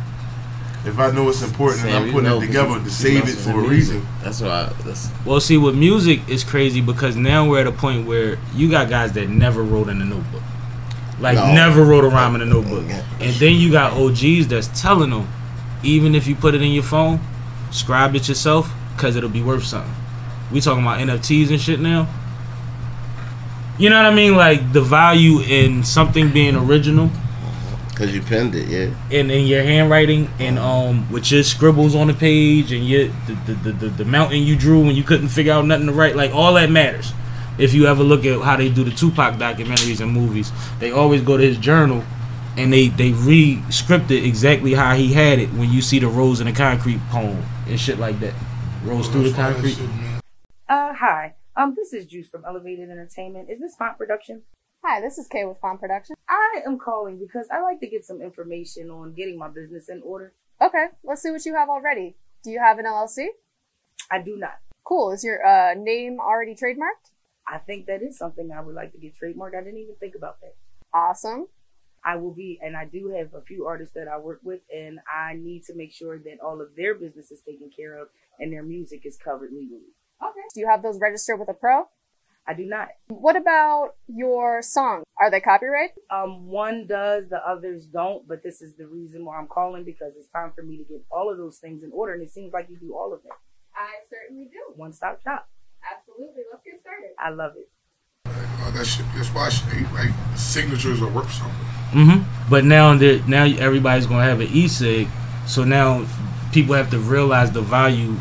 If I know it's important Sam, and I'm you putting know, it together to save it for a music. reason. That's why. That's Well, see, with music is crazy because now we're at a point where you got guys that never wrote in a notebook, like No. never wrote a rhyme in a notebook, oh, and then you got OGs that's telling them, even if you put it in your phone, scribe it yourself because it'll be worth something. We talking about NFTs and shit now. You know what I mean? Like the value in something being original because you pinned it. Yeah. And in your handwriting and um with your scribbles on the page and your the, the, the, the, the mountain you drew when you couldn't figure out nothing to write like all that matters if you ever look at how they do the tupac documentaries and movies they always go to his journal and they they re-script it exactly how he had it when you see the rose in the concrete poem and shit like that rose through the concrete Uh, hi. Um, this is Juice from Elevated Entertainment. Is this Font Production? Hi, this is Kay with Font Production. I am calling because I like to get some information on getting my business in order. Okay, let's see what you have already. Do you have an LLC? I do not. Cool. Is your uh, name already trademarked? I think that is something I would like to get trademarked. I didn't even think about that. Awesome. I will be, and I do have a few artists that I work with, and I need to make sure that all of their business is taken care of and their music is covered legally. Okay. Do you have those registered with a pro? I do not. What about your songs? Are they copyright? Um, one does, the others don't, but this is the reason why I'm calling because it's time for me to get all of those things in order, and it seems like you do all of them. I certainly do. One stop shop. Absolutely. Let's get started. I love it. Oh, that should, That's why shit, like signatures are worth something. Mm-hmm. But now there, now everybody's gonna have an e-sig, so now people have to realize the value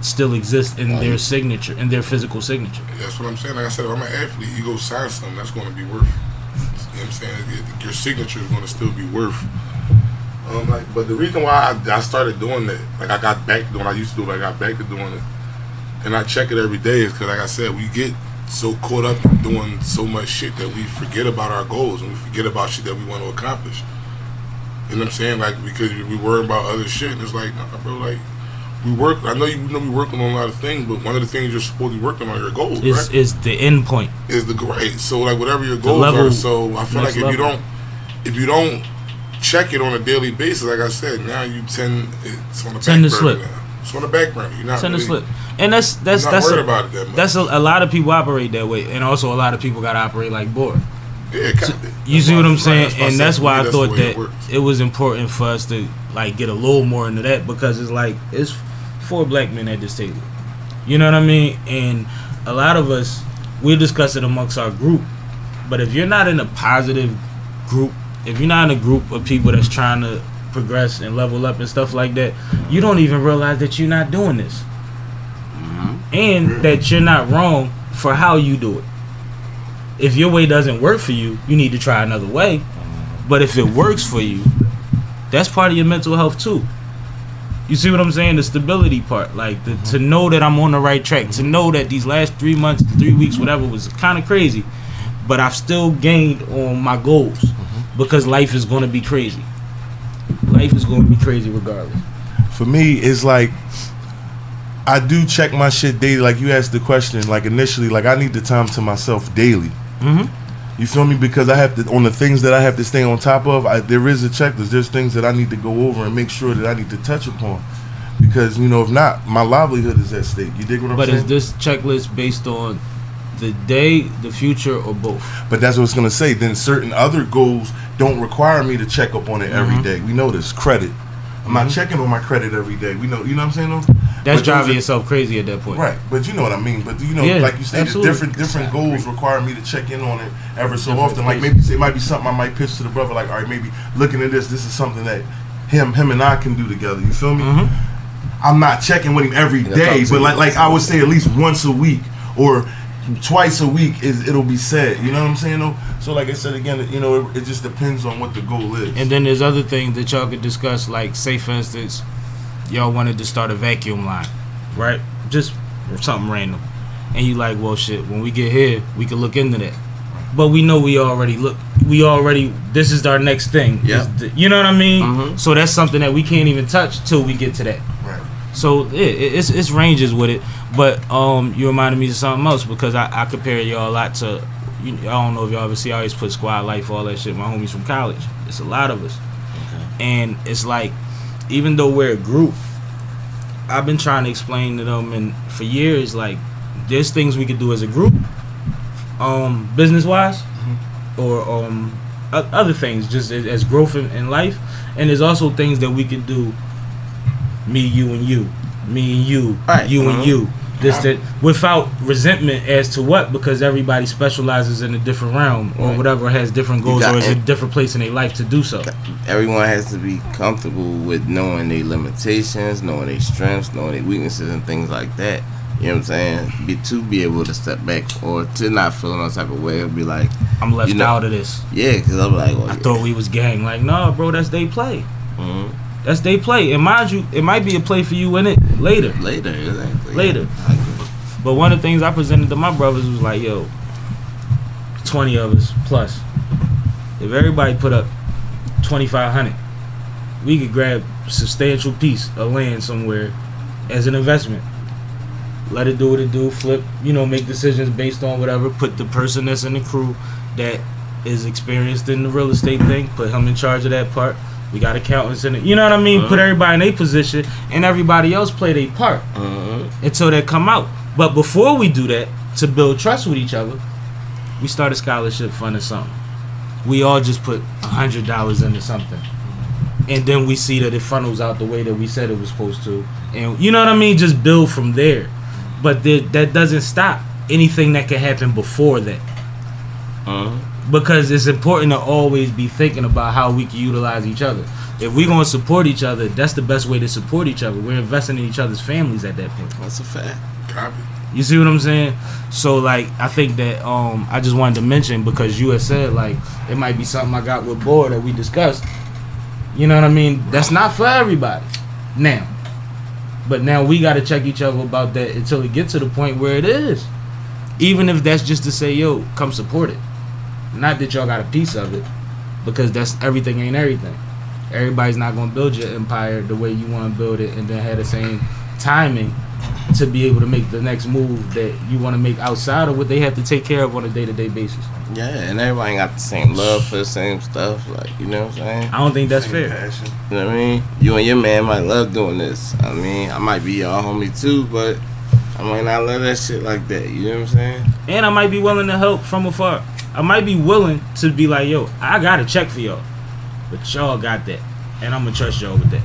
still exist in their signature, in their physical signature. That's what I'm saying. Like I said, if I'm an athlete, you go sign something, that's going to be worth. You know what I'm saying? Your- signature is going to still be worth. Um, like, but the reason why I, I started doing that, like I got back to doing, what I used to do, it, I got back to doing it, and I check it every day, is because, like I said, we get so caught up in doing so much shit that we forget about our goals and we forget about shit that we want to accomplish. You know what I'm saying? Like because we worry about other shit, and it's like, nah, bro, like we work. I know you know we working on a lot of things, but one of the things you're supposed to be working on your goals, Is right? is the end point? is the great. So like whatever your goals level- are. So I feel like if you don't if you don't check it on a daily basis, like I said, now you tend it's on the Tend back to slip. now. It's on the back burner. You're not Send a really, slip, and that's that's that's a, about it that much. that's a, a lot of people operate that way, and also a lot of people got to operate like Bore. yeah, of. You see what I'm saying? why and that's why I thought that it it was important for us to like get a little more into that because it's like it's four black men at this table. You know what I mean? And a lot of us we discuss it amongst our group, but if you're not in a positive group, if you're not in a group of people that's trying to progress and level up and stuff like that, you don't even realize that you're not doing this, mm-hmm. and that you're not wrong for how you do it if your way doesn't work for you, you need to try another way. But if it works for you, that's part of your mental health too. You see what I'm saying? The stability part, like the, to know that I'm on the right track, to know that these last three months, three weeks, whatever, was kind of crazy, but I've still gained on my goals because life is going to be crazy. Life is going to be crazy regardless. For me, it's like I do check my shit daily. Like you asked the question, like initially, like I need the time to myself daily. Mhm. You feel me? Because I have to on the things that I have to stay on top of. I, there is a checklist. There's things that I need to go over and make sure that I need to touch upon. Because you know, if not, my livelihood is at stake. You dig what I'm But saying? But is this checklist based on the day, the future, or both? But that's what it's gonna say. Then certain other goals don't require me to check up on it every Mhm. day. We know this credit. I'm not Mhm. checking on my credit every day. We know, you know what I'm saying? Though? That's But driving are- yourself crazy at that point. Right, but you know what I mean. But you know, Yeah, like you stated, absolutely. different different goals require me to check in on it ever so often. Like maybe it might be something I might pitch to the brother. Like, all right, maybe looking at this, this is something that him him and I can do together. You feel me? Mhm. I'm not checking with him every Yeah, day, talk to but like like I would say at least once a week or twice a week is it'll be said. You know what I'm saying? Though. So like I said again, you know, it, it just depends on what the goal is. And then there's other things that y'all could discuss, like say for instance, y'all wanted to start a vacuum line, right? Just something random, and you like, well, shit. When we get here, we can look into that. But we know we already look. We already. This is our next thing. Yeah. You know what I mean? Mhm. So that's something that we can't even touch till we get to that. right. So it, it- it's it's ranges with it, but um, you reminded me of something else because I, I compare y'all a lot to. You, I don't know if y'all ever see. I always put squad life, all that shit. My homies from college. It's a lot of us, and it's like, even though we're a group, I've been trying to explain to them, and for years, like, there's things we could do as a group, um, business wise, or um, other things, just as, as growth in, in life, and there's also things that we could do me, you, and you, me and you, Right. you and you. Just that without resentment as to what, because everybody specializes in a different realm or Right. whatever has different goals got or is a different place in their life to do so. Everyone has to be comfortable with knowing their limitations, knowing their strengths, knowing their weaknesses, and things like that. You know what I'm saying? Be to be able to step back or to not feel no type of way or be like, I'm left You know- out of this. yeah, because I'm like, well, I thought we was gang. Like, no, bro, that's they play. Mhm. That's they play. And mind you, it might be a play for you in it later. later, exactly. Later. Agree. But one of the things I presented to my brothers was like, yo, 20 of us plus. If everybody put up 2500 we could grab a substantial piece of land somewhere as an investment. Let it do what it do, flip, you know, make decisions based on whatever. Put the person that's in the crew that is experienced in the real estate thing, put him in charge of that part. We got accountants in it. You know what I mean? Put everybody in their position and everybody else play their part Mhm. until they come out. But before we do that, to build trust with each other, we start a scholarship fund or something. We all just put a hundred dollars into something, and then we see that it funnels out the way that we said it was supposed to, and you know what I mean. Just build from there, but there, that doesn't stop anything that can happen before that Mhm. Because it's important to always be thinking about how we can utilize each other. If we're gonna support each other, that's the best way to support each other. We're investing in each other's families at that point. That's a fact. Copy. You see what I'm saying? So like I think that um I just wanted to mention because you had said like it might be something I got with Bore that we discussed. You know what I mean? That's not for everybody. Now. But now we gotta check each other about that until it gets to the point where it is. Even if that's just to say, yo, come support it. Not that y'all got a piece of it. Because that's everything ain't everything. Everybody's not gonna build your empire the way you wanna build it and then have the same timing to be able to make the next move that you want to make outside of what they have to take care of on a day to day basis. Yeah, and everybody ain't got the same love for the same stuff. Like, you know what I'm saying? I don't think that's Same fair. passion. You know what I mean? You and your man might love doing this. I mean, I might be your homie too, but I might not love that shit like that. You know what I'm saying? And I might be willing to help from afar. I might be willing to be like, yo, I got a check for y'all. But y'all got that. And I'm to trust y'all with that.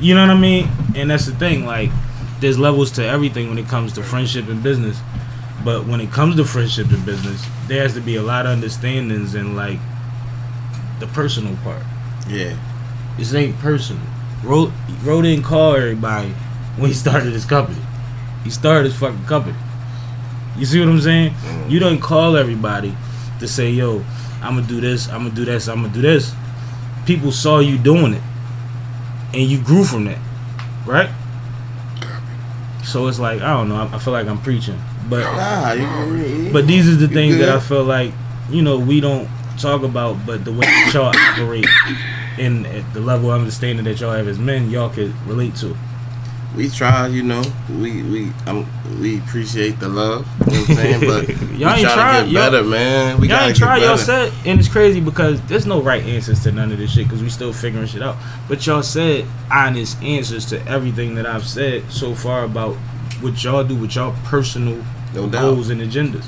You know what I mean? And that's the thing. Like, there's levels to everything when it comes to friendship and business. But when it comes to friendship and business, there has to be a lot of understandings and, like, the personal part. Yeah. This ain't personal. Wrote wrote in call everybody when he started his company. He started his fucking company. You see what I'm saying? You don't call everybody to say, yo, I'm gonna do this, I'm gonna do this, I'm gonna do this. People saw you doing it. and you grew from that, right? So it's like I don't know. I, I feel like I'm preaching, but Nah, you, but these are the things that I feel like you know we don't talk about, but the way y'all operate and at the level of understanding that y'all have as men, y'all could relate to. We try, you know. We we um we appreciate the love. You know what I'm saying? But Y'all ain't try tried- to better, man. We y'all ain't try y'all said, and it's crazy because there's no right answers to none of this shit because we still figuring shit out. But y'all said honest answers to everything that I've said so far about what y'all do with y'all personal No goals and agendas.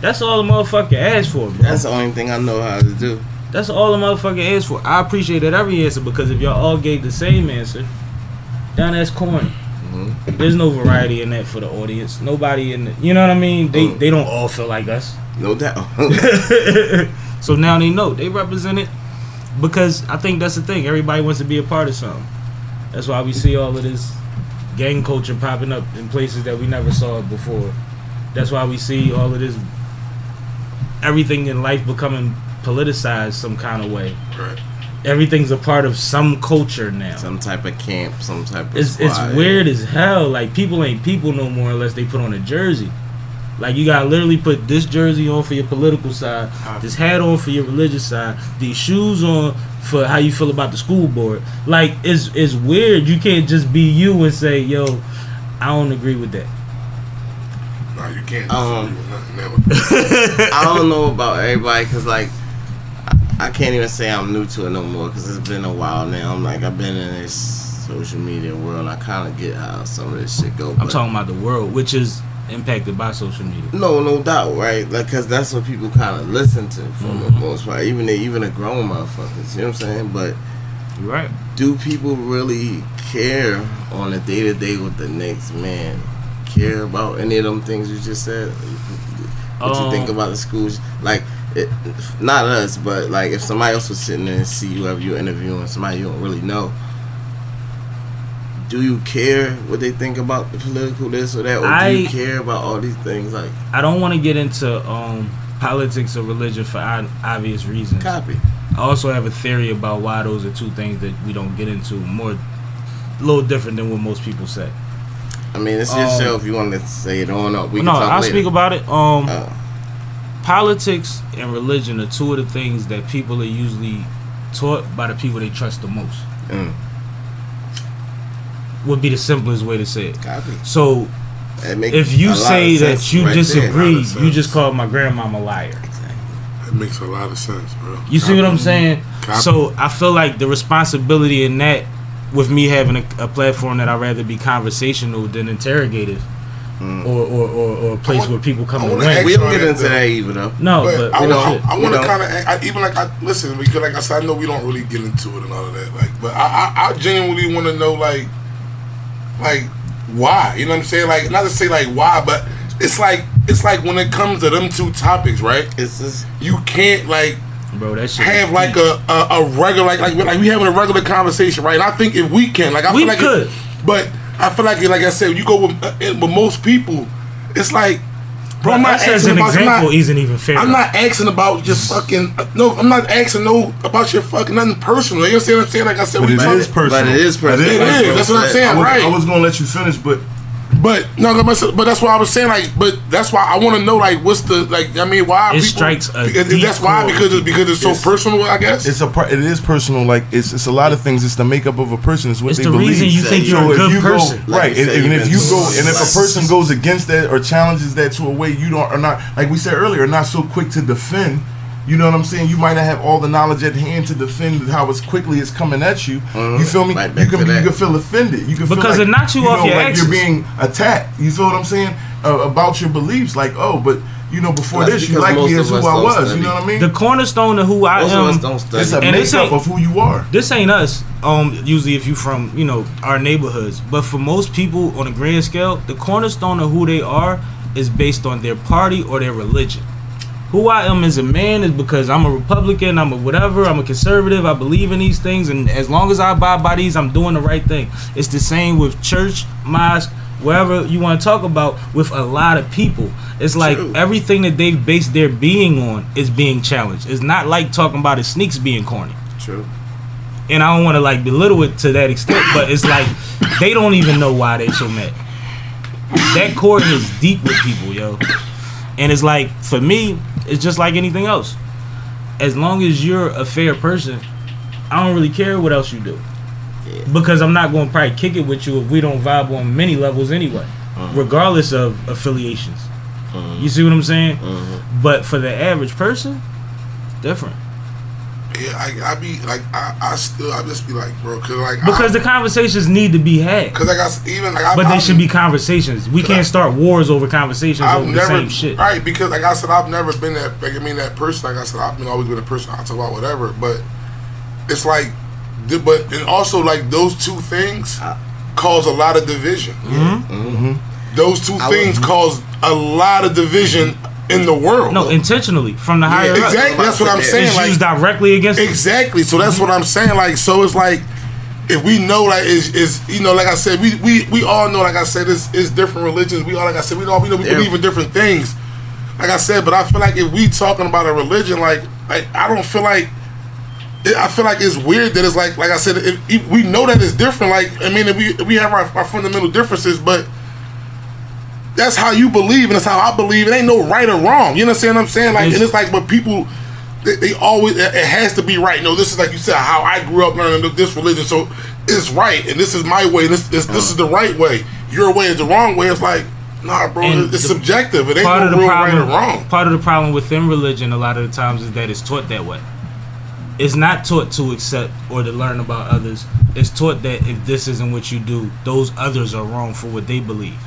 That's all the motherfucker asked for, bro. That's the only thing I know how to do. That's all the motherfucker asked for. I appreciated every answer because if y'all all gave the same answer, then that's corny. Mhm. There's no variety in that for the audience. Nobody in the, you know what I mean? They Mm. they don't all feel like us. No doubt. so now they know they represent it because I think that's the thing. Everybody wants to be a part of something. That's why we see all of this gang culture popping up in places that we never saw before. That's why we see all of this everything in life becoming politicized some kind of way. Right. Everything's a part of some culture now. some type of camp, some type of. It's it's weird as hell. Like people ain't people no more unless they put on a jersey. Like you gotta literally put this jersey on for your political side, this hat on for your religious side, these shoes on for how you feel about the school board. Like it's it's weird. You can't just be you and say, "Yo, I don't agree with that." Nah, you can't. Um. I don't know about everybody because like I, can't even say I'm new to it no more because it's been a while now. I'm like I've been in this social media world. I kind of get how some of this shit go. I'm talking about the world, which is impacted by social media. No, no doubt, right? Like, cause that's what people kind of listen to for the Mhm. most part. Even the, even the grown motherfuckers, you know what I'm saying? But You right? do people really care on a day to day with the next man? Care about any of them things you just said? What you think Um, about the schools? Like, it, not us, but like if somebody else was sitting there and see whoever you're interviewing, somebody you don't really know. Do you care what they think about the political this or that, or do you care about all these things? Like, I don't want to get into um, politics or religion for obvious reasons. copy. I also have a theory about why those are two things that we don't get into. More, a little different than what most people say. I mean, it's your Um, show if you want to say it on up. We no, can talk I'll later. speak about it. Um, Uh, politics and religion are two of the things that people are usually taught by the people they trust the most. mm, Would be the simplest way to say it. copy. So if you say that you right disagree, Lot of you just sense. called my grandmama a liar. It makes a lot of sense, bro. You see what I'm saying? Copy. So I feel like the responsibility in that, with me having a, a platform that I'd rather be conversational than interrogative, Mm. or, or, or, or a place want- where people come I to win. We don't get into that, that either, though. No, But, but, I, real want. I, want to kind of, even like, I listen because, like I said, I know we don't really get into it and all of that. Like, but I, I, I genuinely want to know, like, like why? You know what I'm saying? Like, not to say like why, but it's like, it's like when it comes to them two topics, right? It's just You can't like bro, that shit. have like a, a, a regular like like like we having a regular conversation, right? And I think if we can, like I We feel like, it- could. but I feel like like I said, you go with uh, with most people, it's like, bro, I'm not as asking an about. I'm example not, isn't even fair. I'm not asking about your fucking. No, I'm not asking no about your fucking nothing personal. You understand what I'm saying? Like I said, But we it talking- personal. But it is personal. It Like, is. That's what I'm saying. I was, right. I was gonna let you finish, but But no, no, but but that's why I was saying like, but that's why I want to know like, what's the like? I mean, why It people, strikes a because- deep That's why chord. because it's, because it's so It's- personal. I guess it's a part. It is personal. Like it's it's a lot of things. It's the makeup of a person. It's what It's they the believe. reason you So think you- you're a if good you person. Go, Like right, you and, and if you go, and if a person goes against that or challenges that to a way you don't are not like we said earlier, not so quick to defend. You know what I'm saying? You might not have all the knowledge at hand to defend how as quickly it's coming at you. You feel me? Right you back can to be, you can feel offended. You can feel Because like, it knocks you off know, your like axis. You're being attacked. You feel what I'm saying? Uh, about your beliefs, like oh, but you know before That's this you like most me as who I was. study. You know what I mean? the cornerstone of who I Most of us am. don't it's a this makeup ain't- of who you are. This ain't us. Um, usually if you from you know our neighborhoods, but for most people on a grand scale, the cornerstone of who they are is based on their party or their religion. Who I am as a man is because I'm a Republican, I'm a whatever, I'm a conservative, I believe in these things, and as long as I abide by these, I'm doing the right thing. It's the same with church, mosque, wherever you want to talk about with a lot of people. It's like True. everything that they've based their being on is being challenged. It's not like talking about his sneaks being corny. True. and I don't want to like belittle it to that extent, but it's like they don't even know why they so mad. That chord is deep with people, yo. And it's like for me, it's just like anything else. As long as you're a fair person, I don't really care what else you do. Because I'm not going to probably kick it with you if we don't vibe on many levels anyway, uh-huh. regardless of affiliations. Uh-huh. You see what I'm saying? Uh-huh. But for the average person, it's different. Yeah, I, I be like, I, I still, I just be like, bro, cause like, Because the conversations need to be had. cause like I s- even like, I, But I, they should be conversations. We can't start wars over conversations I've over the never, same shit. right? Because like I said, I've never been that. Like I mean, that person. Like I said, I've been always been a person. I talk about whatever, but it's like, but and also like those two things cause a lot of division. Mm-hmm. Those two I things would- cause a lot of division in the world. No, intentionally from the higher Yeah, up. exactly. That's what I'm saying. It's Like, used directly against them. Exactly. So that's what I'm saying. Like, so it's like if we know like is is you know, like I said, we we, we all know, like I said, it's, it's different religions. We all like I said, we all we know we Yeah. believe in different things. Like I said, but I feel like if we talking about a religion, like like I don't feel like I feel like it's weird that it's like like I said, if, if we know that it's different. Like I mean, if we if we have our, our fundamental differences, but that's how you believe and that's how I believe. It ain't no right or wrong. You understand what I'm saying? Like, and it's like, but people, they, they always, it has to be right. No, this is like you said, how I grew up learning this religion, so it's right, and this is my way. This this, this is the right way. Your way is the wrong way. It's like, nah, bro, And it's the- subjective. It ain't part of no the real right or wrong. part of the problem within religion, a lot of the times, is that it's taught that way. It's not taught to accept or to learn about others. It's taught that if this isn't what you do, those others are wrong for what they believe.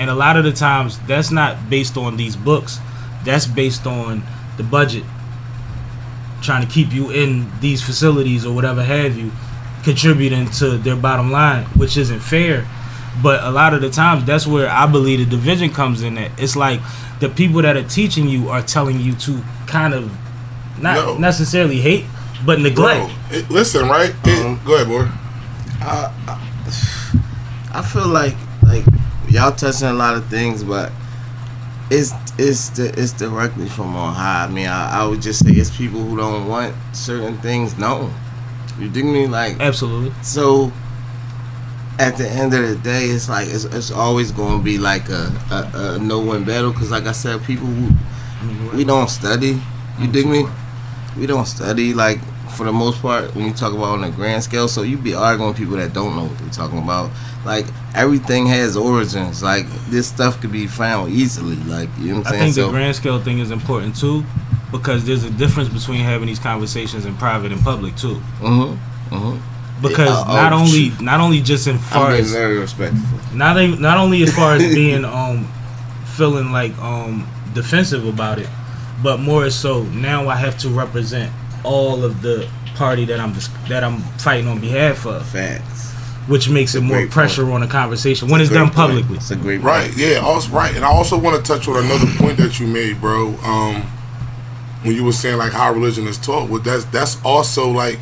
And a lot of the times, that's not based on these books. That's based on the budget, trying to keep you in these facilities or whatever have you, contributing to their bottom line, which isn't fair. But a lot of the times, that's where I believe the division comes in. At it's like the people that are teaching you are telling you to kind of not No. necessarily hate, but neglect. Bro, it, listen, right? It, uh-huh. go ahead, boy. I I feel like like y'all touching a lot of things, but it's it's the, it's directly from on high. I mean, I, I would just say it's people who don't want certain things known. You dig me? Like Absolutely. so. At the end of the day, it's like it's, it's always going to be like a, a, a no win battle because, like I said, people who we don't study. You dig me? We don't study like for the most part when you talk about on a grand scale. So you be arguing with people that don't know what they're talking about. Like everything has origins. Like this stuff could be found easily. Like you know what I'm I saying? think the So grand scale thing is important too, because there's a difference between having these conversations in private and public too. mhm, mhm. Because Yeah, oh, not oh, only not only just in far as very respectful. not even, not only as far as being um feeling like um defensive about it, but more so now I have to represent all of the party that I'm that I'm fighting on behalf of, Facts. Which makes it more great pressure on a conversation when it's Great done point. publicly. It's a great Right, point. yeah, also right. And I also want to touch on another point that you made, bro. Um when you were saying like how religion is taught, well that's that's also like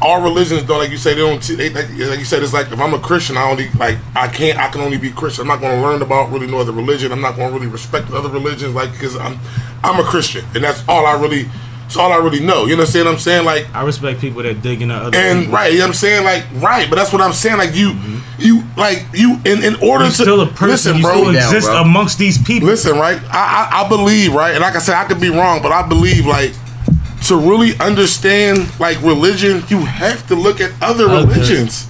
all religions though, like you say, they don't. They, like, like you said, it's like if I'm a Christian, I only like I can't. I can only be Christian. I'm not going to learn about really no other religion. I'm not going to really respect other religions, like because I'm I'm a Christian, and that's all I really. It's all I really know. You know what I'm saying? Like I respect people that dig into other and people. right, you know what I'm saying? Like right, but that's what I'm saying. Like you, mm-hmm. you like you in in order You're to still a person. listen, you bro. still down, exist bro. amongst these people. Listen, right? I, I I believe, right, and like I said, I could be wrong, but I believe, like, to really understand like religion, you have to look at other Okay. religions.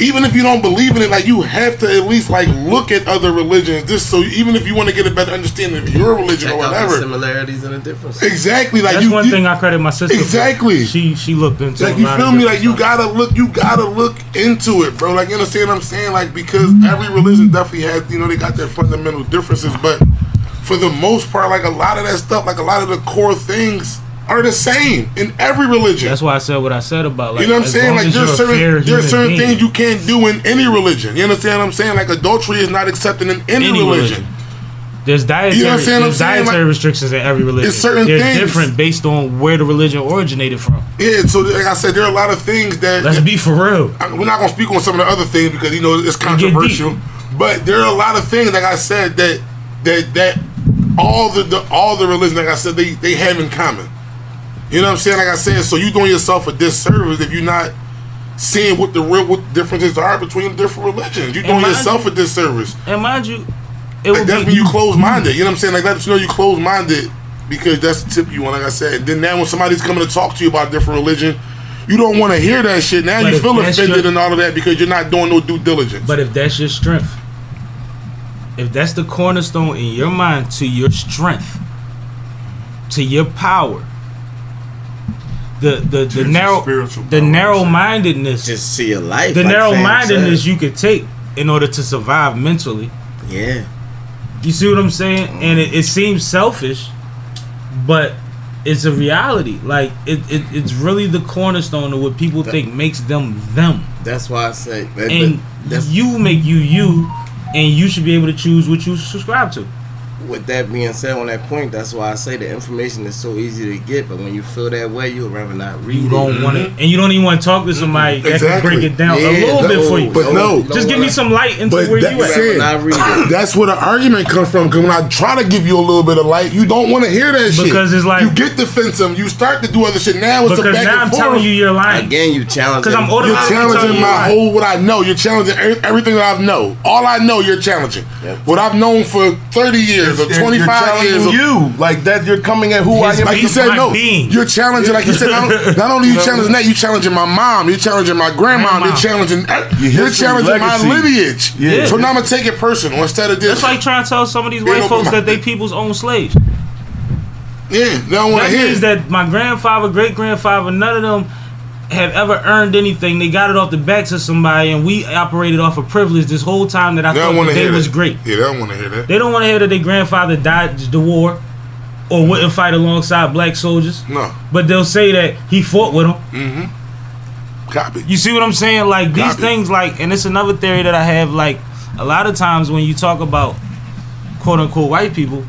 Even if you don't believe in it, like you have to at least like look at other religions. Just so even if you want to get a better understanding of your religion Check or out the whatever. similarities and the differences. Exactly, like That's you. one you- thing I credit my sister. for. Exactly. She she looked into. like a you lot feel of me? Like you gotta look, you gotta look into it, bro. Like you understand what I'm saying? Like because every religion definitely has, you know, they got their fundamental differences, but for the most part, like a lot of that stuff, like a lot of the core things are the same in every religion. That's why I said what I said about like. you know what I'm saying? Like there's certain there's certain things you can't do in any religion. You understand what I'm saying? Like adultery is not accepted in any, Any religion. religion. There's dietary, You know I'm? There's saying, dietary restrictions in every religion. it's certain They're things. different based on where the religion originated from. Yeah. So like I said, there are a lot of things that Let's be for real. I- we're not gonna speak on some of the other things because you know it's controversial. But there are a lot of things, like I said, that that that all the, the all the religions, like I said, they they have in common. You know what I'm saying? Like I said, so you doing yourself a disservice if you're not seeing what the real what differences are between different religions. You're doing yourself a disservice. And mind you, it Like that's be when you close minded. You know what I'm saying? Like that you know you close minded because that's the tip you want. Like I said, and then now when somebody's coming to talk to you about different religion, you don't want to hear that shit. Now you feel offended your- and all of that because you're not doing no due diligence. But if that's your strength, if that's the cornerstone in your mind to your strength, to your power, the the, the narrow the narrow mindedness Just see your life. the like narrow mindedness said. you could take in order to survive mentally. Yeah. You see what I'm saying? And it, it seems selfish, but it's a reality. Like it, it it's really the cornerstone of what people think makes them them. That's why I say. That, And you make you you, and you should be able to choose what you subscribe to. With that being said on that point. That's why I say the information is so easy to get. But when you feel that way, you'd rather not read You don't want to, and you don't even want to talk to somebody that can break it down a Yeah, little bit for you. But no. Just give me some light into But where that you at. said- not read it. That's where the argument comes from. Because when I try to give you a little bit of light, you don't want to hear that shit. Because it's like- you get defensive. You start to do other shit. Now it's a Because back now I'm forth. telling you you're lying. Again, you challenge. 'Cause I'm You're challenging you my right. whole what I know. You're challenging everything that I know. All I know, you're challenging. Yep. What I've known for 30 years or 25 you're years. challenging you like that. You're coming at who His I am. like you said, no. being. You're challenging, like you said, not, not only you challenging that, you challenging my mom, you're challenging my grandma, Grandma. Uh, you're challenging, Your you're history, challenging my lineage. Yeah. So now I'm gonna take it personal instead of this. That's like trying to tell some of these white folks that they people's own slaves. yeah, they don't want That to hear. means that my grandfather, great grandfather, none of them have ever earned anything. They got it off the backs of somebody, and we operated off of privilege this whole time that I they thought don't want that to they hear was that. great. Yeah, they don't want to hear that. They don't want to hear that their grandfather died the war or mm-hmm. wouldn't fight alongside black soldiers, No, but they'll say that he fought with them. Mm-hmm. copy. You see what I'm saying? Like these Copy. things, like, and it's another theory that I have. Like a lot of times when you talk about quote unquote white people,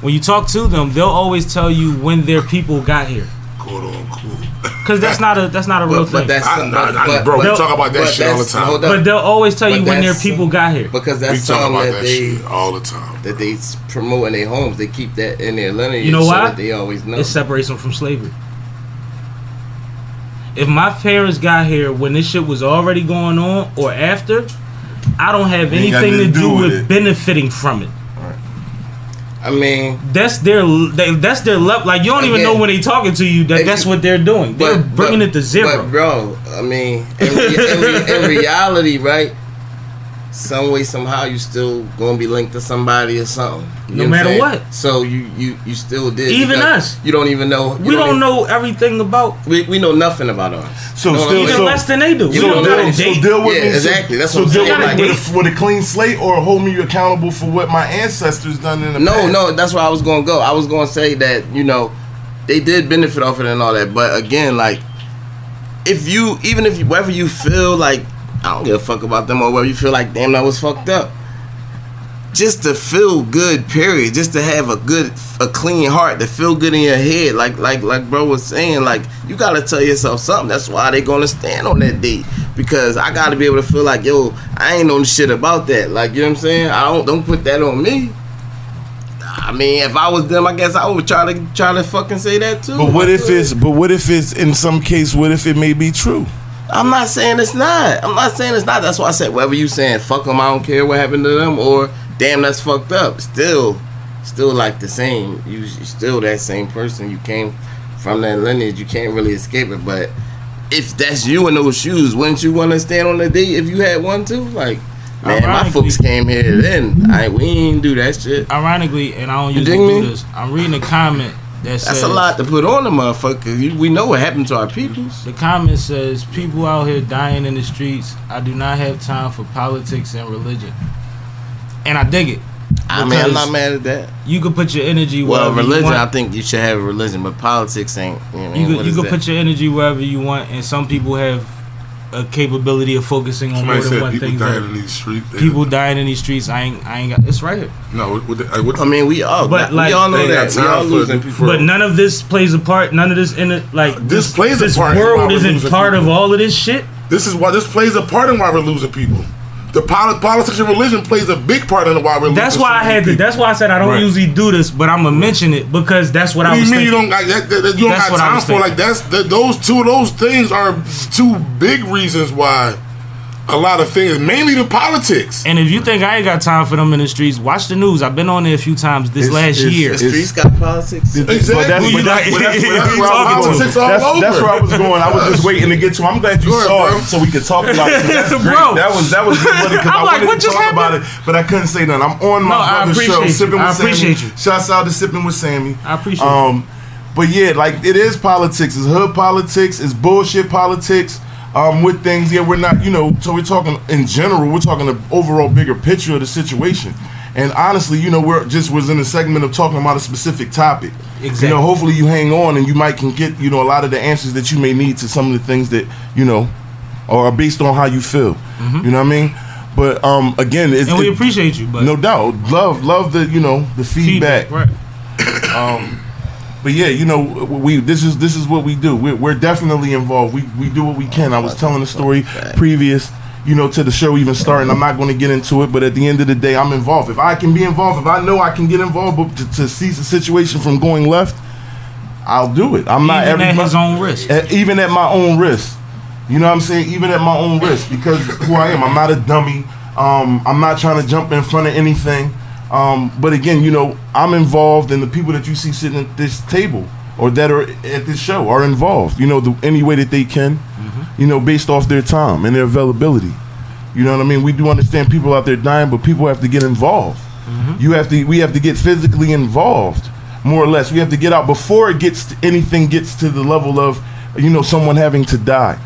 when you talk to them, they'll always tell you when their people got here, Quote unquote. because that's not a that's not a real But, but thing. that's I- I- I- bro, we talk about that shit all the time. but they'll always tell you when their people got here. because We that's talk something about that that they shit all the time. that they s- promote in their homes. They keep that in their lineage. You know so why? that they always know. It separates them from slavery. If my parents got here when this shit was already going on or after, I don't have anything to to do do with with it. benefiting from it. I mean, That's their they, that's their level. Like you don't even know when they talking to you that that's what they're doing. They're but- bringing but- it to zero. But bro, I mean, in, re- in, re- in reality, right? Some way, somehow, you still gonna be linked to somebody or something. You No know matter saying? what. So you you you still did. Even us. You don't even know. we don't even- know everything about We, we know nothing about us. So You know still- even so- less than they do. We you So don't know got deal, a so deal with Yeah, me. exactly. That's so what I'm deal saying. with, Like- me with, with a clean slate or hold me accountable for what my ancestors done in the No, past. no, that's where I was gonna go. I was gonna say that you know they did benefit off it and all that, but again, like if you even if you whether you feel like I don't give a fuck about them or whether you feel like damn that was fucked up, just to feel good, period. Just to have a good, a clean heart, to feel good in your head, like like like bro was saying, like you gotta tell yourself something. That's why they gonna stand on that date because I gotta be able to feel like yo, I ain't know shit about that. Like you know what I'm saying? I don't don't put that on me. I mean, if I was them, I guess I would try to try to fucking say that too. But what if it's but what if it's in some case what if it may be true? I'm not saying it's not. I'm not saying it's not. That's why I said whether you saying fuck them, I don't care what happened to them, or damn that's fucked up. Still, still like the same. You you still that same person. You came from that lineage. You can't really escape it. But if that's you in those shoes, wouldn't you want to stand on the date if you had one too? Like, man, my folks came here then. I we ain't do that shit. Ironically, and I don't usually do this. I'm reading a comment that That's a lot to put on a motherfucker. We know what happened to our peoples. The comment says, "People out here dying in the streets. I do not have time for politics and religion." And I dig it. I mean, I'm not mad at that. You could put your energy Well, religion, I think you should have a religion, but politics ain't. You, know, what I mean? You could, you could put your energy wherever you want, and some people have a capability of focusing on Somebody more than said one people thing. dying in these streets. People dying in these streets. I ain't. I ain't got. It's right here. No, what, what, the- uh, what, I mean, we all, But, we like, all know that. We all losing people. But none of this plays a part. None of this in it. Like This plays a part in why world isn't losing part of all of this shit. This is why this plays a part in why we're losing people. The politics and religion plays a big part in why we're. That's why I had to. That's why I said I don't Right. usually do this, but I'm gonna mention it because that's what What I was you mean thinking. you don't got that, that- that you don't That's got time for? Like that's that, those two of those things are two big reasons why a lot of things, mainly the politics. And if you think I ain't got time for them in the streets, watch the news. I've been on there a few times this It's- last it's- year. The streets got politics. Exactly. But that's, but that's, but that's, but that's You where I was going. That's, that's where I was going. I was just waiting to get to. I'm glad you Go saw bro. it so we could talk about it. 'cause That's great. Bro. That was that was good money because I'm like, wanted what to just talk about happened? it, but I couldn't say nothing. I'm on my No, I brother's show, you. sipping I with appreciate Sammie. you. Shouts out to sipping with Sammie. I appreciate you. Um, but yeah, like it is politics. It's hood politics. It's bullshit politics. Um, with things, yeah, we're not, you know. So we're talking in general. We're talking the overall bigger picture of the situation. And honestly, you know, we're just was in a segment of talking about a specific topic. Exactly. You know, hopefully you hang on and you might can get, you know, a lot of the answers that you may need to some of the things that, you know, are based on how you feel. You know what I mean? But um again, it's Mm-hmm. and we it- appreciate you, but no doubt. Love love the, you know, the feedback. right? But yeah, you know, we this is this is what we do. We're, we're definitely involved. We we do what we can. I was telling the story previous, you know, to the show even starting. I'm not going to get into it, but at the end of the day, I'm involved. If I can be involved, if I know I can get involved, but to, to see the situation from going left, I'll do it. I'm not Even at everybody- his own risk. at- even at my own risk. You know what I'm saying? Even at my own risk, because who I am, I'm not a dummy. Um, I'm not trying to jump in front of anything. Um, but again, you know, I'm involved, and the people that you see sitting at this table or that are at this show are involved. You know, the, any way that they can. You know, based off their time and their availability. You know what I mean? We do understand people out there dying, but people have to get involved. You have to. We have to get physically involved, more or less. We have to get out before it gets to, anything gets to the level of, you know, someone having to die.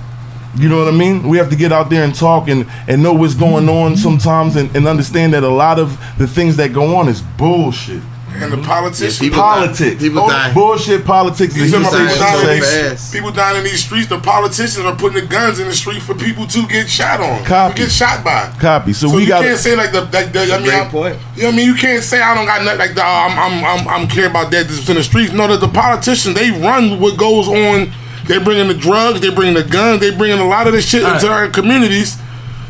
You know what I mean? We have to get out there and talk and, and know what's going on sometimes and, and understand that a lot of the things that go on is bullshit. And the politicians, Yeah, people Politics. People Oh, die. Bullshit politics. You that see you my say people shit dying, in say. say- these, fast. people dying in these streets. The politicians are putting the guns in the street for people to get shot on, Copy. get shot by. Copy. So, So, we you got can't say like the, like the I mean, great I- point. You know what I mean? You can't say I don't got nothing like that. I'm I'm I'm I'm care about that. This is in the streets. No, that the politicians they run what goes on. They bring in the drugs. They bring in the guns. They bring in a lot of this shit into our communities.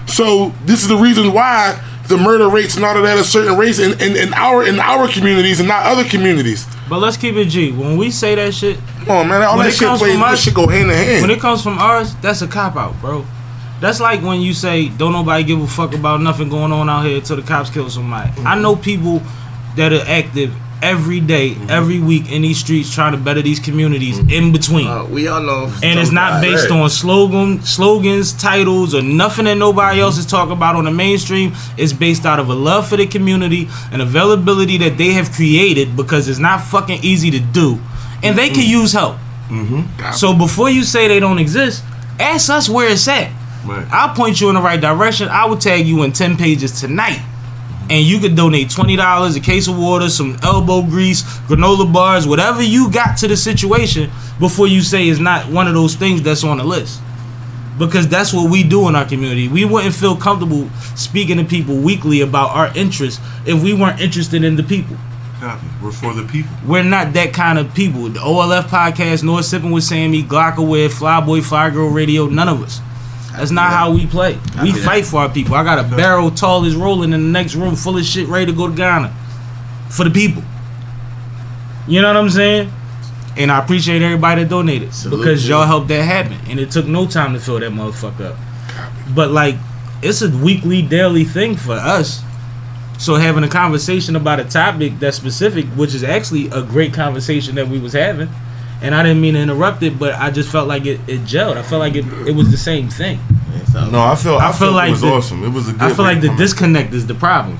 So this is the reason why the murder rates and all of that a certain race in, in, in our in our communities and not other communities. But let's keep it G. When we say that shit, Come on, man. All that it shit plays. That shit go hand in hand. when it comes from ours, that's a cop out, bro. That's like when you say don't nobody give a fuck about nothing going on out here until the cops kill somebody. I know people that are active every day, every week in these streets trying to better these communities mm-hmm. in between. Uh, we all know. and it's not based on slogan, slogans, titles, or nothing that nobody else is talking about on the mainstream. It's based out of a love for the community and availability that they have created because it's not fucking easy to do, and they can mm-hmm. use help. Mm-hmm. So before you say they don't exist, ask us where it's at. Right. I'll point you in the right direction. I will tag you in ten pages tonight. And you could donate twenty dollars, a case of water, some elbow grease, granola bars, whatever you got to the situation before you say it's not one of those things that's on the list. Because that's what we do in our community. We wouldn't feel comfortable speaking to people weekly about our interests if we weren't interested in the people. Copy. We're for the people. We're not that kind of people. The OLF podcast, North Sipping with Sammie, Glocawear, Flyboy, Fly Girl Radio, none of us. That's not how we play. We fight for our people. I got a barrel tall as rolling in the next room full of shit ready to go to Ghana. For the people. You know what I'm saying? And I appreciate everybody that donated. Salute because y'all helped that happen. And it took no time to fill that motherfucker up. But like, it's a weekly, daily thing for us. So having a conversation about a topic that's specific, which is actually a great conversation that we was having, and I didn't mean to interrupt it, but I just felt like it, it gelled. I felt like it, it was the same thing. No, I feel I, I feel feel like it was the- awesome. It was a good I feel like the disconnect is the problem.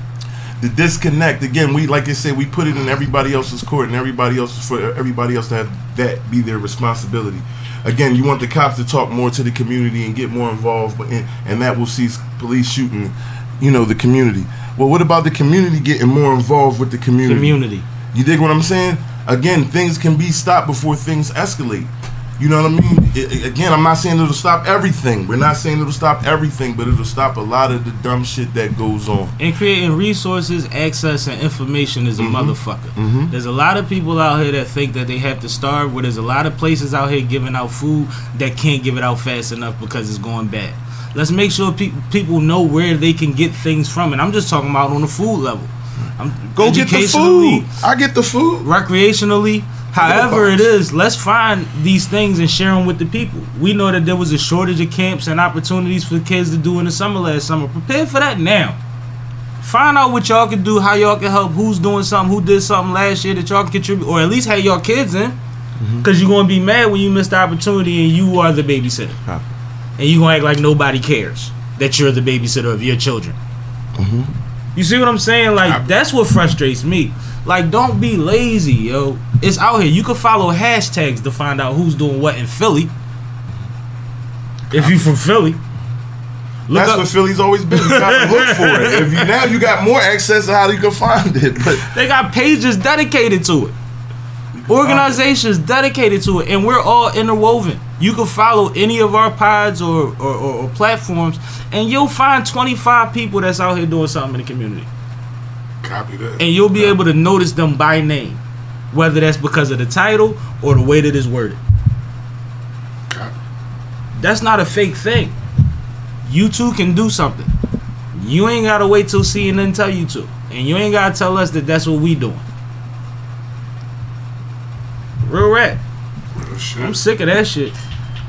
the disconnect again we like i said we put it in everybody else's court and everybody else for everybody else to have that be their responsibility again you want the cops to talk more to the community and get more involved but in, and that will cease police shooting you know the community well what about the community getting more involved with the community Community. you dig what i'm saying again things can be stopped before things escalate you know what I mean? I- I- again, I'm not saying it'll stop everything. We're not saying it'll stop everything, but it'll stop a lot of the dumb shit that goes on. And creating resources, access, and information is a Mm-hmm. motherfucker. There's a lot of people out here that think that they have to starve, where there's a lot of places out here giving out food that can't give it out fast enough because it's going bad. Let's make sure pe- people know where they can get things from, and I'm just talking about on the food level. I'm Go get the food. I get the food. recreationally, however it is, let's find these things and share them with the people. We know that there was a shortage of camps and opportunities for kids to do in the summer last summer. Prepare for that now. Find out what y'all can do, how y'all can help, who's doing something, who did something last year that y'all can contribute, or at least have y'all kids in. Mm-hmm. Because you're going to be mad when you miss the opportunity and you are the babysitter. And you're going to act like nobody cares that you're the babysitter of your children. Mm-hmm. You see what I'm saying? Like that's what frustrates me. Like don't be lazy, yo. It's out here. You can follow hashtags to find out who's doing what in Philly. If you from Philly, look That's up. what Philly's always been. You gotta look for it. If you now you got more access to how you can find it. But They got pages dedicated to it. Organizations dedicated to it, and we're all interwoven. You can follow any of our pods or, or, or, or platforms, and you'll find 25 people that's out here doing something in the community. Copy that. and you'll be able to notice them by name, whether that's because of the title or the way that it's worded. Copy. That's not a fake thing. You too can do something. You ain't gotta wait till CNN tell you to, and you ain't gotta tell us that that's what we doing. Real rap. Real shit. I'm sick of that shit.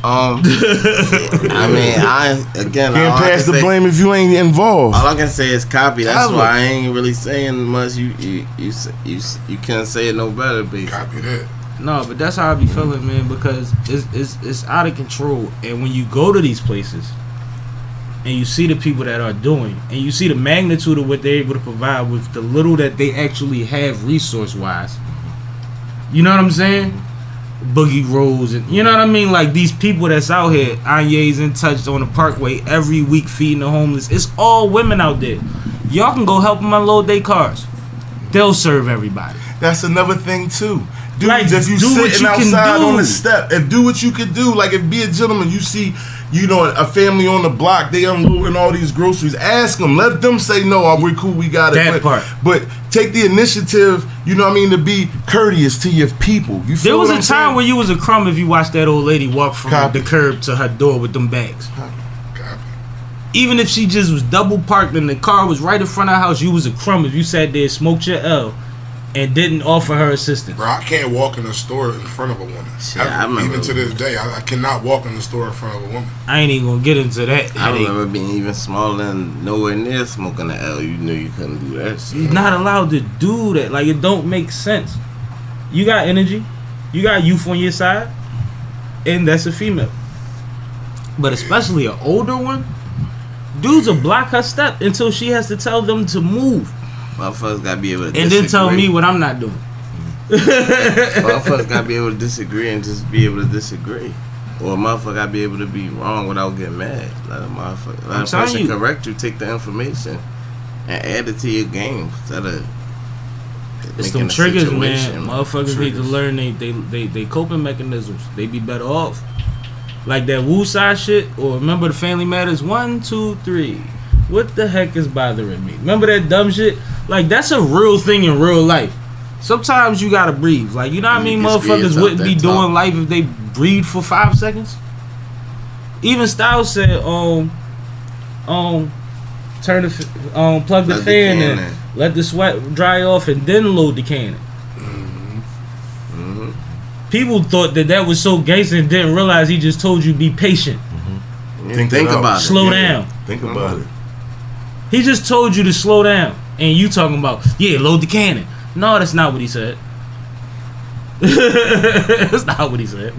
Um, I mean, I again, can't I pass can the say- blame if you ain't involved. All I can say is copy. That's Copy. why I ain't really saying much. You you you s- you, you can't say it no better, basically. Copy that. No, but that's how I be feeling, man, because it's it's it's out of control. And when you go to these places and you see the people that are doing, and you see the magnitude of what they're able to provide with the little that they actually have resource wise, you know what I'm saying? Boogie Rose and you know what I mean? Like these people that's out here, Anye's in touch on the parkway every week feeding the homeless. It's all women out there. Y'all can go help them unload their cars. They'll serve everybody. That's another thing too. Dudes, Like, if you sitting you outside on the step, if do what you could do, like if be a gentleman, you see, you know, a family on the block, they unloading all these groceries. Ask them, let them say no. oh, We're cool, we got it. That but, part. but take the initiative. You know what I mean to be courteous to your people. You There was a I'm time saying? where you was a crumb if you watched that old lady walk from Copy. the curb to her door with them bags. Copy. Even if she just was double parked and the car was right in front of her house, you was a crumb if you sat there, smoked your L, and didn't offer her assistance. Bro, I can't walk in a store in front of a woman. Shit, Ever. I remember- Even to this day, I, I cannot walk in the store in front of a woman. I ain't even gonna get into that. I headache. remember being even smaller and nowhere near smoking the L. You knew you couldn't do that shit. You're not allowed to do that. Like it don't make sense. You got energy, you got youth on your side, and that's a female. But especially an older one, dudes will block her step until she has to tell them to move, Motherfuckers gotta be able to and then tell me what I'm not doing. motherfuckers gotta be able to disagree and just be able to disagree. Or a motherfucker gotta be able to be wrong without getting mad. Let a motherfucker, let I'm a person you. correct you, take the information and add it to your game instead of It's them triggers, man. Motherfuckers need to learn they, they they they coping mechanisms. They be better off. Like that Wu side shit, or remember the Family Matters one, two, three. What the heck is bothering me? Remember that dumb shit? Like that's a real thing in real life. Sometimes you gotta breathe. Like you know what I mean? Motherfuckers wouldn't be talk. doing life if they breathe for five seconds. Even Styles said, um, um, turn the, um, plug the Plug the fan in, in. let the sweat dry off, and then load the cannon. Mhm. People thought that that was so gangster and didn't realize he just told you be patient, Yeah, Think Think, it about it. slow yeah. down. Think about it. He just told you to slow down, and you talking about yeah, load the cannon. No, that's not what he said. that's not what he said.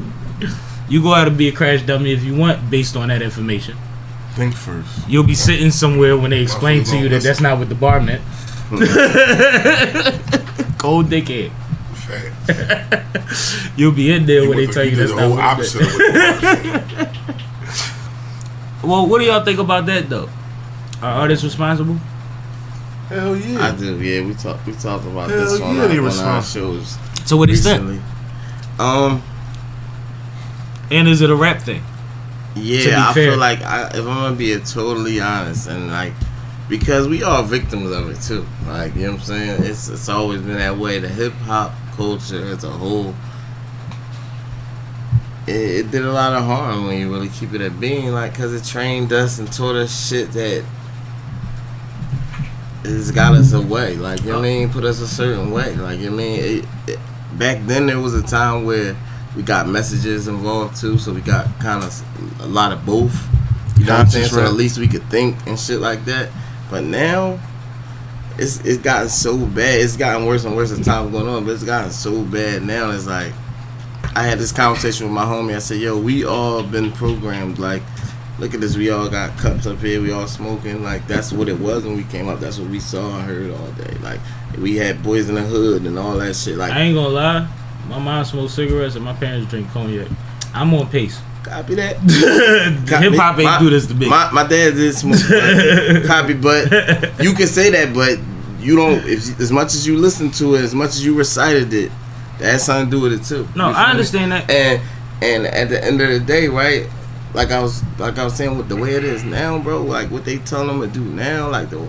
You go out and be a crash dummy if you want, based on that information. Think first. You'll be sitting somewhere when they explain to you that that's not what the bar meant. Cold dickhead. You'll be in there when they tell you that's the not whole what it opposite of what the bar said. Well, what do y'all think about that though? Are artists responsible? Hell yeah. I do, yeah. We talked we talked about Hell this on, yeah, our, on our shows To what extent? recently. Um, And is it a rap thing? yeah, I fair. feel like I, if I'm gonna be totally honest and like because we are victims of it too. Like you know what I'm saying? It's it's always been that way. The hip hop culture as a whole it, it did a lot of harm when you really keep it at being like because it trained us and taught us shit that it's got us away like you know what I mean? Put us a certain way. Like you know I mean? It, it, back then there was a time where we got messages involved too so we got kind of a lot of both you know what I'm saying? Conscious so at least we could think and shit like that. But now it's it's gotten so bad. It's gotten worse and worse as time going on but it's gotten so bad now it's like I had this conversation with my homie. I said, "Yo, we all been programmed. Like, look at this. We all got cups up here. We all smoking. Like, that's what it was when we came up. That's what we saw and heard all day. Like, we had boys in the hood and all that shit. Like I ain't gonna lie. My mom smokes cigarettes and my parents drink cognac. I'm on pace. copy that. Hip hop ain't My- do this to me. My my dad did smoke. copy, but you can say that, but you don't. If as much as you listen to it, as much as you recited it, that had something to do with it too. no, I me? understand that. and and at the end of the day, right? Like I was like I was saying with the way it is now, bro. Like what they telling them to do now, like the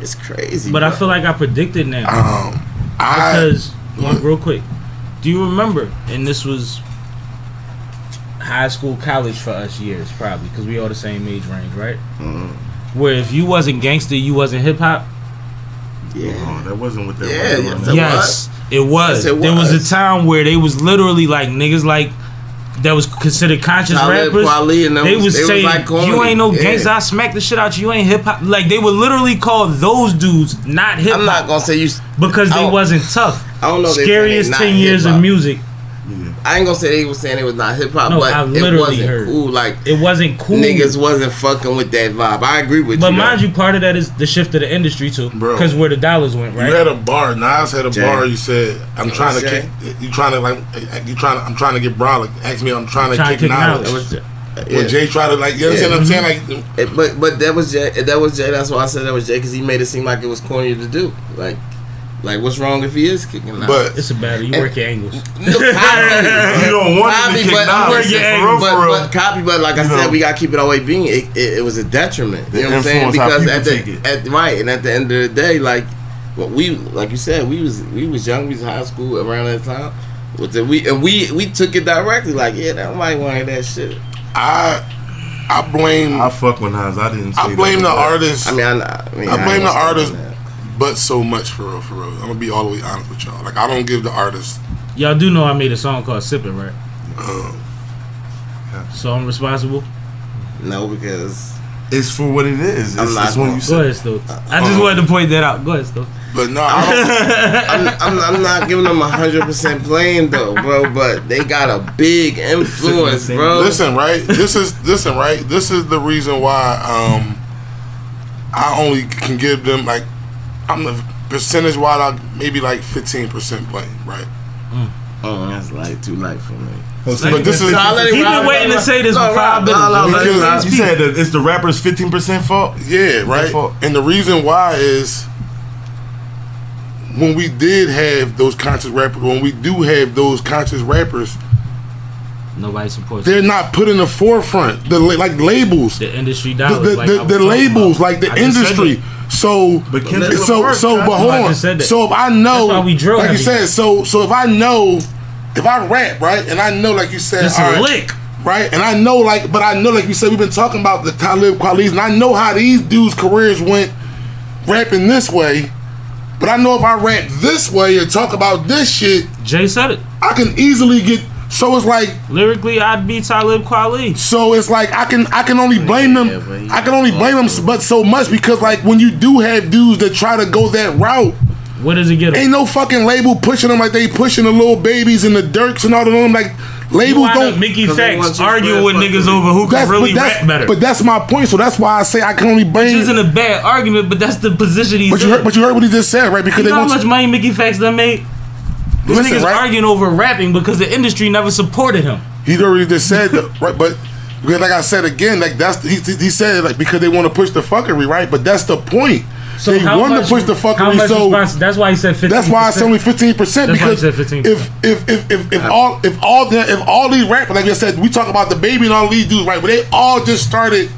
it's crazy. But I feel like I predicted now. Um, I Because, one, real quick, do you remember? And this was high school, college for us years, probably, because we all the same age range, right? Mhm. Where if you wasn't gangster, you wasn't hip hop. yeah. Oh, that wasn't what that Yeah, was. yeah, man. that- yes, it was. Yes, it There was was. a time where they was literally like niggas like that was considered conscious Talib rappers. Kweli and they was- was they was saying like you ain't no Yeah. gangster. I smack the shit out you. You ain't hip hop. Like they would literally call those dudes not hip hop. I'm not gonna say you. because they wasn't tough. I don't know. Scariest ten years of hip-hop. music. I ain't gonna say they was saying it was not hip hop, No, but I it wasn't heard. cool. Like It wasn't cool. niggas wasn't fucking with that vibe. I agree with But you. But mind though. you, part of that is the shift of the industry too, Bro. because where the dollars went, right? You had a bar. Nas had a Jay. bar. You said, "I'm trying to Jay. kick." You trying to like? You trying? to I'm trying to get Brown. Like, ask me. I'm trying to Trying kick, to kick knowledge. knowledge. That was, When. Jay tried to like, you understand Yeah. what I'm saying? Like, It- but but that was Jay. That was Jay. That's why I said that was Jay because he made it seem like it was corny to do. Like, like what's wrong if he is kicking out? but It's a battle. You work your angles. No, copy. You don't want him copy, to kick but, knowledge. listen, For real, but, for real. but copy. But like I You said, we gotta keep it always being. It, it, it was a detriment. The You know what I'm saying? Because at the at right and at the end of the day, like what we like you said, we was we was young. We was high school around that time. With the, we and we we took it directly. Like yeah, that might want that shit. I, I blame. I fuck with Nas. I didn't. Say I blame the artist. I mean, I, I, mean, I blame ain't the artist. Stand on that. but so much for real, for real. I'm gonna be all the way honest with y'all. Like, I don't give the artist. Y'all do know I made a song called "Sipping," right? Um, So I'm responsible. No, because It's for what it is. It's, I'm not it's when gonna- you Go ahead, Stu. I just uh, wanted to point that out. Go ahead, Stu. but no, I am I'm, I'm not giving them hundred percent blame though, bro. But they got a big influence, bro. listen, right? This is listen, right? This is the reason why um I only can give them like I'm the percentage wise, I'm maybe like 15 percent blame, right? Mm. Oh, that's like too light for me. Oh, but this is So I let it He been waiting to say this no, for five no, no, no, minutes. Because- let it You said that it's the rapper's fifteen percent fault. Yeah, right. fault. And the reason why is when we did have those conscious rappers, when we do have those conscious rappers, Nobody supports they're not put in the forefront. The like labels, the the industry the, dollars. the, like I was the labels, about. like the I industry. So, But Kendrick so, Lamar, so, but hold I on. just said that. So if I know, That's why we drill like you said, so so if I know, if I rap right, and I know, like you said, This all a right, lick. right? And I know, like, but I know, like you said, we've been talking about the Talib Kweli's, and I know how these dudes' careers went rapping this way. But I know if I rap this way and talk about this shit, Jay said it. I can easily get. So it's like, Lyrically, I'd be Talib Kweli. so it's like I can, I can only blame them. Yeah, but I can only blame them, but so much because like when you do have dudes that try to go that route, What does it get? him? ain't no fucking label pushing them like they pushing the little babies and the Durks and all of them. Like labels don't. Mickey they want Facts you arguing to with niggas over who can really but that's rap better. but that's my point. So that's why I say I can only Which blame. isn't a bad argument, but that's the position he's But you in. heard, but you heard what he just said, right? Because you they know how much you. money Mickey Factz done made? This Listen, nigga's right? arguing over rapping because the industry never supported him. He already just said, that, right? But because like I said again, like that's he, he said like because they want to push the fuckery, right? But that's the point. So they want to push the fuckery, so that's why he said 15 that's why it's only fifteen percent. That's why he Because said 15%. if if if if, if all if all the if all these rappers, like I said, we talk about the baby and all these dudes, right? But they all just started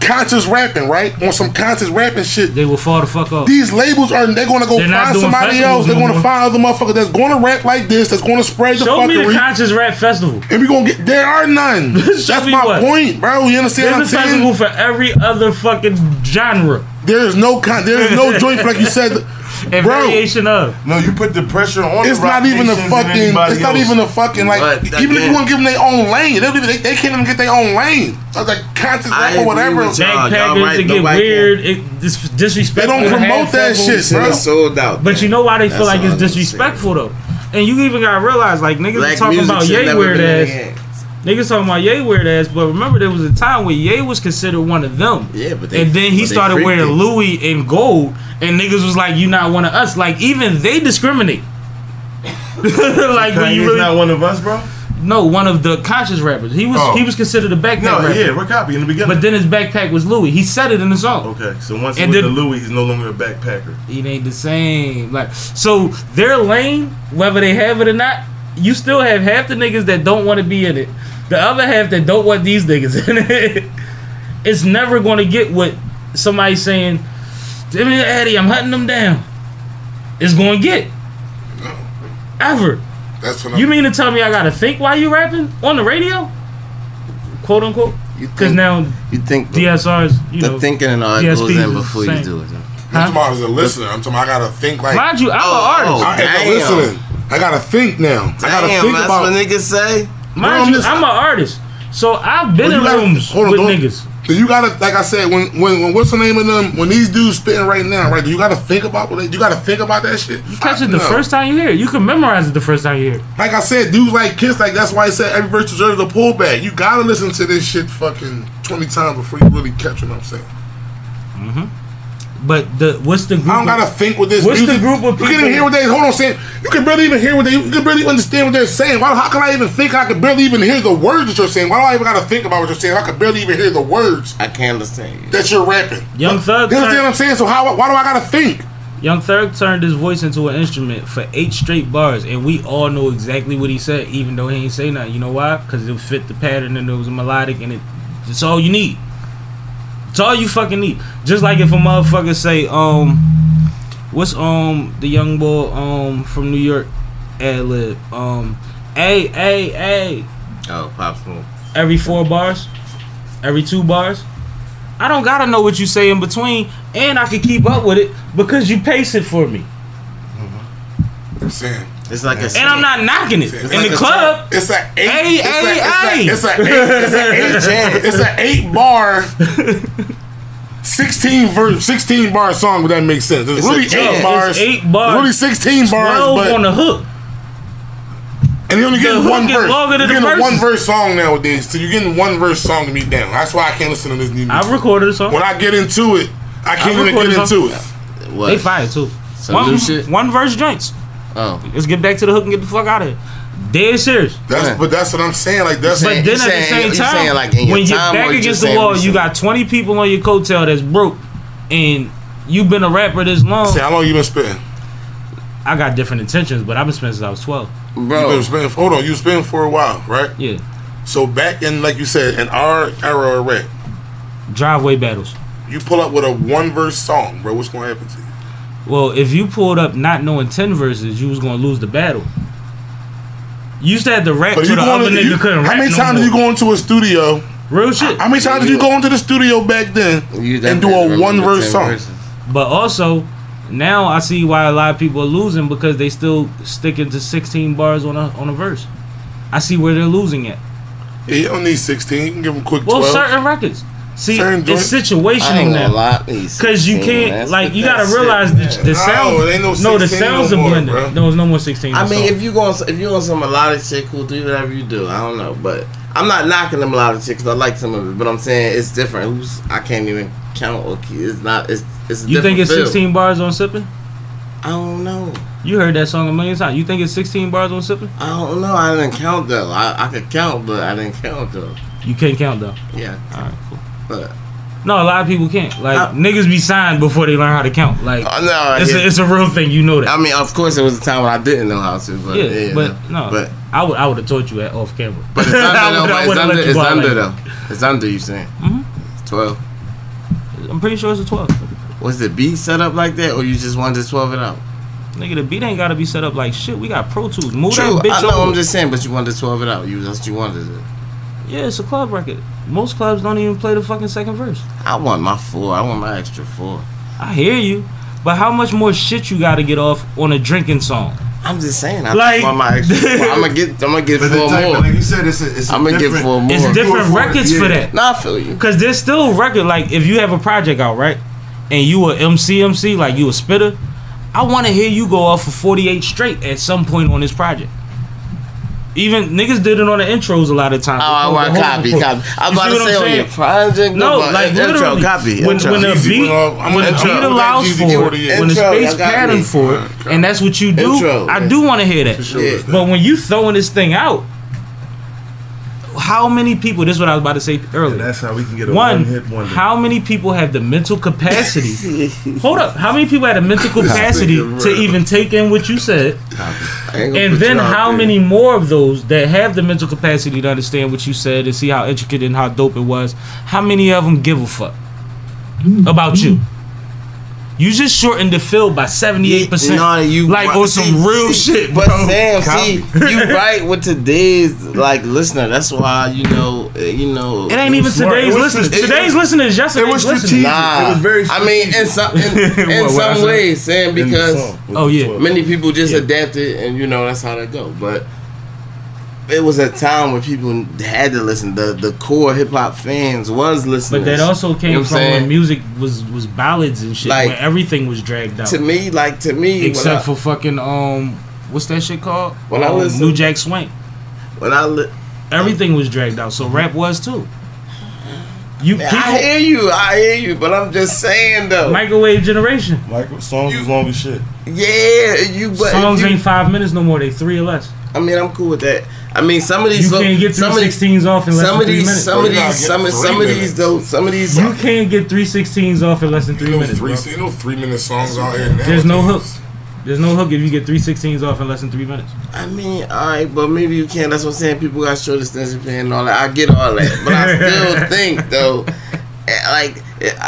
conscious rapping, right? On some conscious rapping shit. They will fall the fuck off. These labels are they're gonna go They're find somebody else. They're gonna find other motherfucker that's gonna rap like this, that's gonna spread the Show me the conscious rap festival. and we gonna get there are none. That's my what? point, bro. You understand There's a what I'm festival saying? for every other fucking genre There is no con there is no joint like you said. And Bro, variation of. No, you put the pressure on. It's the not even the fucking. anybody It's not even the fucking like. But even if you want to give them their own lane, they, don't even, they, they can't even get their own lane. I was like conscious I or whatever. with y'all. Backpackers right, to get nobody weird, it, dis- disrespectful. They don't promote that festivals. shit, bro. It's sold out. But you know why they feel like it's disrespectful though. And you even gotta realize, like niggas are talking about should Ye weird ass. Their hands. Niggas talking about Ye weird ass, but remember there was a time when Ye was considered one of them. Yeah, but they, and then he started wearing it. Louis and gold, and niggas was like, "You not one of us." Like even they discriminate. like when you really not one of us, bro. no one of the conscious rappers. He was Oh. he was considered a backpack No, rapper. yeah, we're copy in the beginning. But then his backpack was Louis. He said it in the song. okay, so once he And went then- to Louis, he's no longer a backpacker. It ain't the same. Like so, their lane, whether they have it or not, you still have half the niggas that don't want to be in it. The other half that don't want these niggas in it. It's never going to get what somebody saying. Give me Eddie, I'm hunting them down. It's going to get No. ever. That's what I'm. You mean to tell me I gotta think while you rapping on the radio? Quote unquote. Because now you think the, DSR's, you the know, thinking and all that DSPs goes in the before you do it. though. I'm talking about as a listener. I'm talking. About I gotta think like. mind you, I'm Oh, an artist. oh. I, as a Damn. listener, I gotta think now. I gotta Damn, think that's about. what niggas say. Mind I'm you, I'm an artist, so I've been Well, in gotta- rooms on, with niggas. So you gotta, like I said, when, when when what's the name of them? When these dudes spitting right now, right? Do you gotta think about what you gotta think about that shit? You catch it the No. first time you hear it. You can memorize it the first time you hear it. Like I said, dudes like Kiss, like that's why I said every verse deserves a pullback. You gotta listen to this shit fucking twenty times before you really catch what I'm saying. Mm-hmm. But the what's the group? I don't of- gotta think with this. What's the group of You can't even hear what they. Hold on, saying you can barely even hear what they. You can barely understand what they're saying. Why? How can I even think? I can barely even hear the words that you're saying. Why do I even gotta think about what you're saying? I can barely even hear the words I can't understand you. that you're rapping. Young Thug You understand what I'm saying? So how? Why do I gotta think? Young Thug turned his voice into an instrument for eight straight bars, and we all know exactly what he said, even though he ain't say nothing. You know why? Because it fit the pattern and it was melodic, and it. It's all you need. It's all you fucking need. Just like if a motherfucker say, um, what's um the young boy um from New York, ad lib, um, a a a Oh, Pop Smoke. every four bars, every two bars. I don't gotta know what you say in between, and I can keep up with it because you pace it for me. Saying. It's like a. And I'm not knocking it. It's In like the a club, It's a eight. Hey, it's hey, a, hey. It's a, it's a eight. It's a eight. it's a eight bar. Sixteen verse, sixteen bar song. Would that make sense? It's, It's really a jam. eight bars. It's eight bars. It's really sixteen bars, but on the hook. and you only the getting one verse. longer You're than the getting a one verse song nowadays, so you're getting one verse song to be down. That's why I can't listen to this new music. I recorded a song. when I get into it, I can't I even get into it. What? They fire too. Some one, new shit? one verse joints. Oh. Let's get back to the hook and get the fuck out of here. Dead serious. That's Yeah. but that's what I'm saying. Like that's saying- But then you at the same time, saying like in your when you're time or back you against the wall, you got 20 people on your coattail that's broke, and you've been a rapper this long. See, how long you been spitting? I got different intentions, but I've been spending since I was 12. Bro, You Bro. been spitting. Hold on, you spitting for a while, right? Yeah. So back in, like you said, in our era of rap, Driveway battles. you pull up with a one verse song, bro. What's gonna happen to you? Well, if you pulled up not knowing 10 verses, you was going to lose the battle. You used to have to rap But so you the going other to, nigga you, couldn't how many no times more. did you go into a studio? Real shit. How many times did you go into the studio back then and do a one verse song? verses. But also, now I see why a lot of people are losing because they still sticking to 16 bars on a on a verse. I see where they're losing at. Yeah, you don't need sixteen. You can give them quick Well, twelve. certain records. See, Certain it's joints. I situational now. Because you can't, like, you gotta realize the, the No, sound. it no no, the 16 sounds no are blended. bro. No, there's no more 16. I mean, song. if you go on, if you on some melodic shit, cool, do whatever you do. I don't know, but I'm not knocking the melodic shit because I like some of it. But I'm saying it's different. Who's I can't even count. Okay, it's not. It's it's. You think different it's feel. 16 bars on sipping? I don't know. You heard that song a million times. You think it's 16 bars on sipping? I don't know. I didn't count though. I, I could count, but I didn't count though. You can't count though. Yeah, All right, cool. No, a lot of people can't. Like Uh, niggas be signed before they learn how to count. Like uh, no, it's, yeah. a, it's a real thing. You know that. I mean, of course, it was a time when I didn't know how to. But yeah, yeah, but no, but I would I would have taught you at off camera. but it's under though. I it's under. It's under though. It's under. You saying? Mhm. Twelve. I'm pretty sure it's a 12. Was the beat set up like that, or you just wanted to twelve it out? Nigga, the beat ain't gotta be set up like shit. We got Pro Tools. Move True, that bitch I know. over. I'm just saying, but you wanted to twelve it out. You that's what you wanted it. Yeah, it's a club record. Most clubs don't even play the fucking second verse. I want my four. I want my extra four. I hear you, but how much more shit you gotta get off on a drinking song? I'm just saying. I Like- want my extra. four. I'm gonna get. I'm gonna get But four type, more. like you said, it's a, it's a I'm gonna get four more. It's different for it, records for yeah. that. Nah, I feel you. Cause there's still record like if you have a project out right, and you a MC MC like you a spitter, I want to hear you go off for 48 straight at some point on this project. Even niggas did it on the intros a lot of times. Oh, I want copy, copy. copy. I'm You about to say on your project. No, but like intro, literally, copy. when, intro. when the beat, I'm when the gonna beat allows Jeezy for it, 48. when the space pattern me. for it, and that's what you do. Intro, I do want to hear that. Yeah. But when you throwing this thing out, how many people? This is what I was about to say earlier. And that's how we can get a One, one, hit wonder. how many people have the mental capacity? hold up, how many people have the mental capacity to even take in what you said? I ain't gonna And then you out how there. many more of those that have the mental capacity to understand what you said and see how intricate and how dope it was? How many of them give a fuck mm. about you? Mm. You just shortened the field by seventy eight percent. No, you like bro- on some real see, shit, But bro. Sam, see, you right with today's like listener. That's why you know, uh, you know. It ain't even smart. today's It listeners. Today's was- listeners yesterday's it was listeners. strategic. Nah, It was very I mean, in some in, in What, what some ways, Sam, because Oh, yeah. many people just Yeah. adapted, and you know that's how they go. But it was a time where people had to listen. The the core hip hop fans was listening. But that also came You know from saying? when music was was ballads and shit, Like, where everything was dragged out. To me, like to me, when I, Except for fucking um, what's that shit called? When I um, listen- New Jack Swing. when I li- Everything was dragged out, so rap was too. You Man, people, I hear you, I hear you, but I'm just saying though. microwave generation. Like songs was long as shit. yeah, you. But Songs you, ain't five minutes no more; they three or less. I mean, I'm cool with that. I mean, some of these You these. can't get some of these. sixteens off in less Some than three these, minutes. some of these, some of three some of these though, some of these. You can't get three sixteens off in less than three You know, minutes. three, Bro. you know, three minute songs out here now. There's no hook. There's no hook if you get three sixteens off in less than three minutes. I mean, all right, but maybe you can. That's what I'm saying. People got short attention span and all that. I get all that, but I still think though, eh, like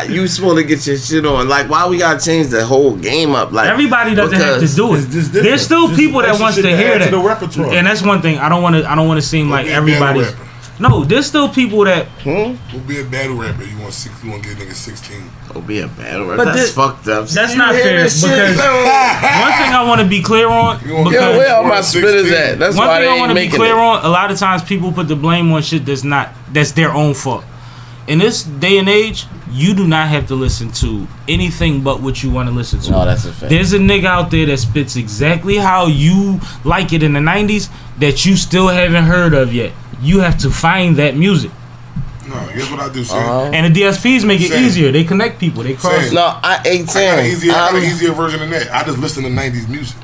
you supposed to get your shit on. Like, why we gotta change the whole game up? Like Everybody doesn't have to do it. It's just different. There's still Just people that extra wants to to hear add to that. the repertoire. And that's one thing. I don't want to. I don't want to seem like be a battle everybody's. No, there's still people that. Hmm? We'll be a battle rapper. You want six? You want to get niggas sixteen? Oh, be a battle rapper. But That's this- fucked up. that's You not fair because- One thing I want to be clear on You want- Yo, where all my 16. spitters at? That's one why thing they I want to be clear it. on. A lot of times people put the blame on shit that's not that's their own fault. In this day and age, you do not have to listen to anything but what you want to listen to. No, that's a fact. There's a nigga out there that spits exactly how you like it in the 90s that you still haven't heard of yet. You have to find that music. No, here's what I do, Sam. Uh-huh. And the DSPs make it Same. easier. They connect people. They cross. Same. No, I ain't I got, an saying. easier, I got an easier version than that. I just listen to '90s music.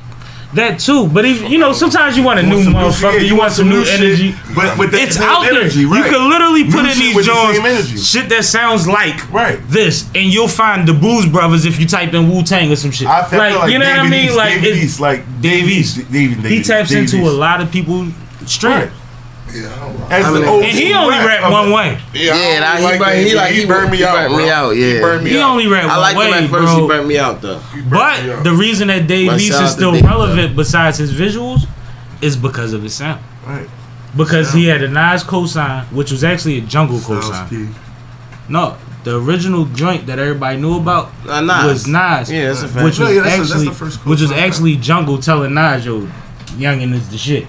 That too. But if you know, sometimes you want a new want some new motherfucker. You want some new energy. but with that It's out there. You can literally put in these joints shit that sounds like Right. this, and you'll find the Blues Brothers if you type in Wu Tang or some shit. I feel like, like, you know what I mean? East, Like it's- East, like Dave East. David, David, he taps into a lot of people straight. Yeah, I don't rock. As I the mean- old and he only rap of one way. Yeah, Yeah, don't nah, he, like burn, he like he, burned me he out, burnt bro. me out. Yeah, He burned me He out. only rap I one liked way, him at first. bro. He burnt me out though. He burned me But out. the reason that Dave East is still Dave, relevant besides his visuals is because of his sound. Right. Because he had a Nas cosign, which was actually a jungle Styles cosign. P. No, the original joint that everybody knew about Uh, Nas. was Nas. Yeah, that's a fact. Which No, was yeah, that's actually the first which was actually Jungle telling Nas, yo, youngin is the shit.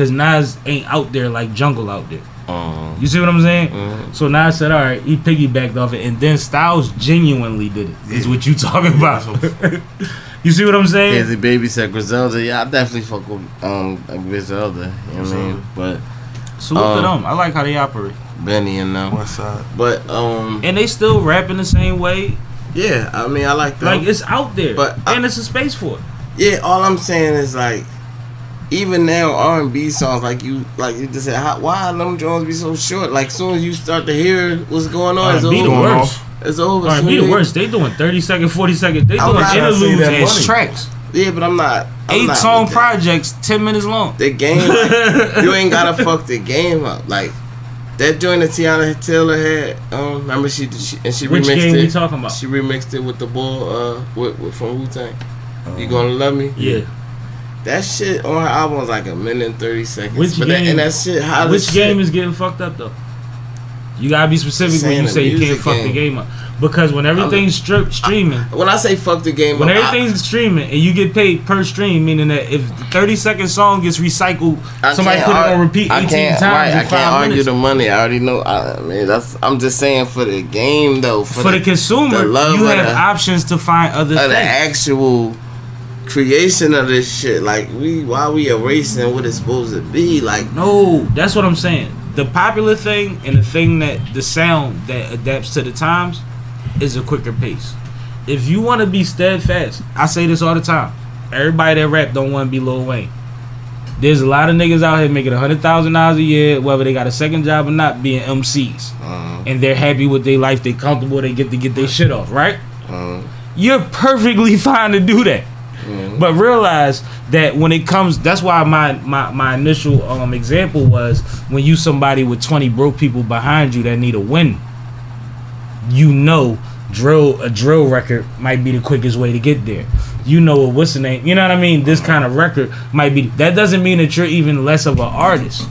Cause Nas ain't out there like Jungle out there. Um, You see what I'm saying? Mhm. So Nas said, all right, he piggybacked off it, and then Styles genuinely did it. Is Yeah. what you talking about? you see what I'm saying? Crazy baby said Griselda. Yeah, I definitely fuck with um Griselda. You know what I mean? But Salute to Um, them. I like how they operate, Benny and them. West Side. But um, and they still rapping the same way. yeah, I mean I like that. Like it's out there, But I- and it's a space for it. Yeah, all I'm saying is like, even now R and B songs like you like you just said, how, why them Jones be so short? Like soon as you start to hear what's going on, it's R&B the over. worst. It's over. R&B Soon the worst. They doing 30 second, 40 second. They I'm doing not trying to say interludes that as money. tracks. Yeah, but I'm not. I'm Eight not song projects, 10 minutes long. The game, like, you ain't gotta fuck the game up. Like That joint that Teyana Taylor had, um, remember she, she and she Which remixed game it. we talking about? She remixed it with the ball, uh, with, with from Wu Tang. you gonna love me? Yeah. That shit on her album was like a minute and thirty seconds. Which but that, and that shit, how Which shit, game is getting fucked up though? You gotta be specific when you say you can't music fuck the game. game up. Because when everything's strip streaming, When I say fuck the game, when up, I- everything's streaming and you get paid per stream, meaning that if the 30 second song gets recycled, I somebody put it on repeat 18 I can't, times right, in I can't argue minutes. the money. I already know. I, I mean, that's. I'm just saying for the game though. For, For the consumer, the you have the- options to find other the things. actual creation of this shit. Like we, why we erasing what it's supposed to be? Like No, that's what I'm saying. The popular thing and the thing that the sound that adapts to the times is a quicker pace. If you want to be steadfast, I say this all the time. Everybody that rap don't want to be Lil Wayne. There's a lot of niggas out here making a hundred thousand dollars a year, whether they got a second job or not, being MCs, uh, and they're happy with their life. They comfortable. They get to get their shit off, right? uh, you're perfectly fine to do that. But realize that when it comes, that's why my my, my initial um, example was when you somebody with 20 broke people behind you that need a win. You know, drill a drill record might be the quickest way to get there. You know what's the name? You know what I mean? This kind of record might be. That doesn't mean that you're even less of an artist.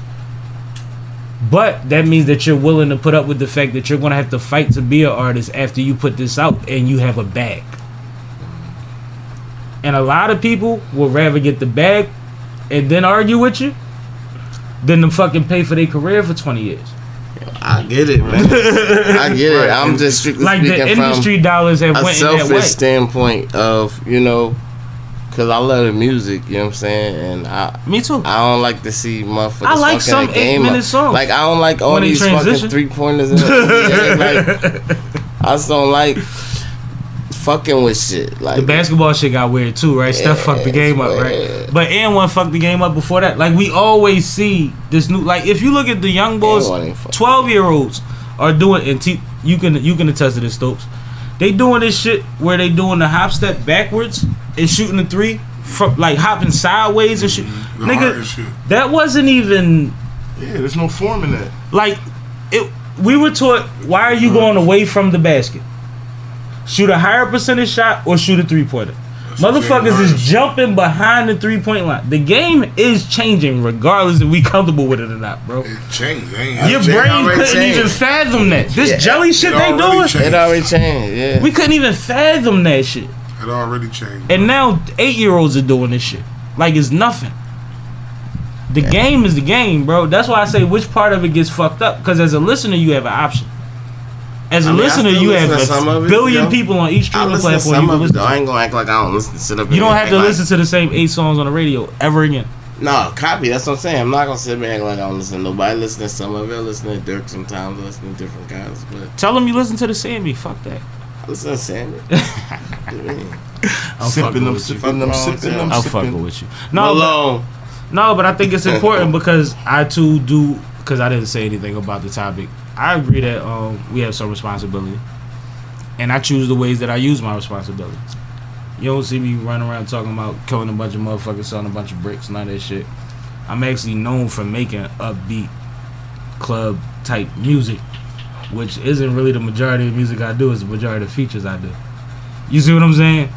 But that means that you're willing to put up with the fact that you're gonna have to fight to be an artist after you put this out and you have a bag. And a lot of people would rather get the bag and then argue with you than to fucking pay for their career for 20 years. I get it, man. I get it. I'm just strictly Like the speaking industry from dollars have a went in that selfish standpoint of you know, because I love the music. You know what I'm saying, and I. Me too. I don't like to see motherfuckers. I like some the game eight-minute songs. Like I don't like all When these fucking three pointers. In the like, I just don't like fucking with shit. Like The basketball shit got weird too, right? Steph fucked the game up, right? But and one fucked the game up before that. Like we always see this new. Like if you look at the young boys, Anyone ain't fucked. twelve year olds are doing. And t- you can you can attest to this, Stokes. They doing this shit where they doing the hop step backwards and shooting the three from like hopping sideways and shit. Mm-hmm. The Nigga, hardest shit. that wasn't even Yeah, there's no form in that. like it. We were taught why are you going away from the basket? Shoot a higher percentage shot or shoot a three pointer. Motherfuckers is jumping behind the three point line. The game is changing, regardless if we comfortable with it or not, bro. It changed. It Your it brain couldn't even fathom that. This Yeah, jelly shit they doing, changed. it already changed. Yeah. we couldn't even fathom that shit. It already changed. And now eight year olds are doing this shit. Like it's nothing. The game is the game, bro. That's why I say which part of it gets fucked up. Because as a listener, you have an option. As a I mean, listener, still you listen have to some a of it, billion yo. people on each I streaming listen to platform some you of it. listen Though. I ain't gonna act like I don't listen to sit up. You don't have to like- listen to the same eight songs on the radio ever again. No, copy. That's what I'm saying. I'm not gonna sit back and like I don't listen to nobody. I listen to some of it. I listen to Durk sometimes. I listen to different guys, but Tell them you listen to the Sammie. Fuck that. I listen to Sammie. I'm sipping fucking them, with you. sipping them, Fuck sipping with them, I'm fucking with you. No, but, no, but I think it's important because I too do. Because I didn't say anything about the topic. I agree that um, we have some responsibility, and I choose the ways that I use my responsibility. You don't see me running around talking about killing a bunch of motherfuckers, selling a bunch of bricks, none of that shit. I'm actually known for making upbeat club type music, which isn't really the majority of music I do. It's the majority of features I do. You see what I'm saying?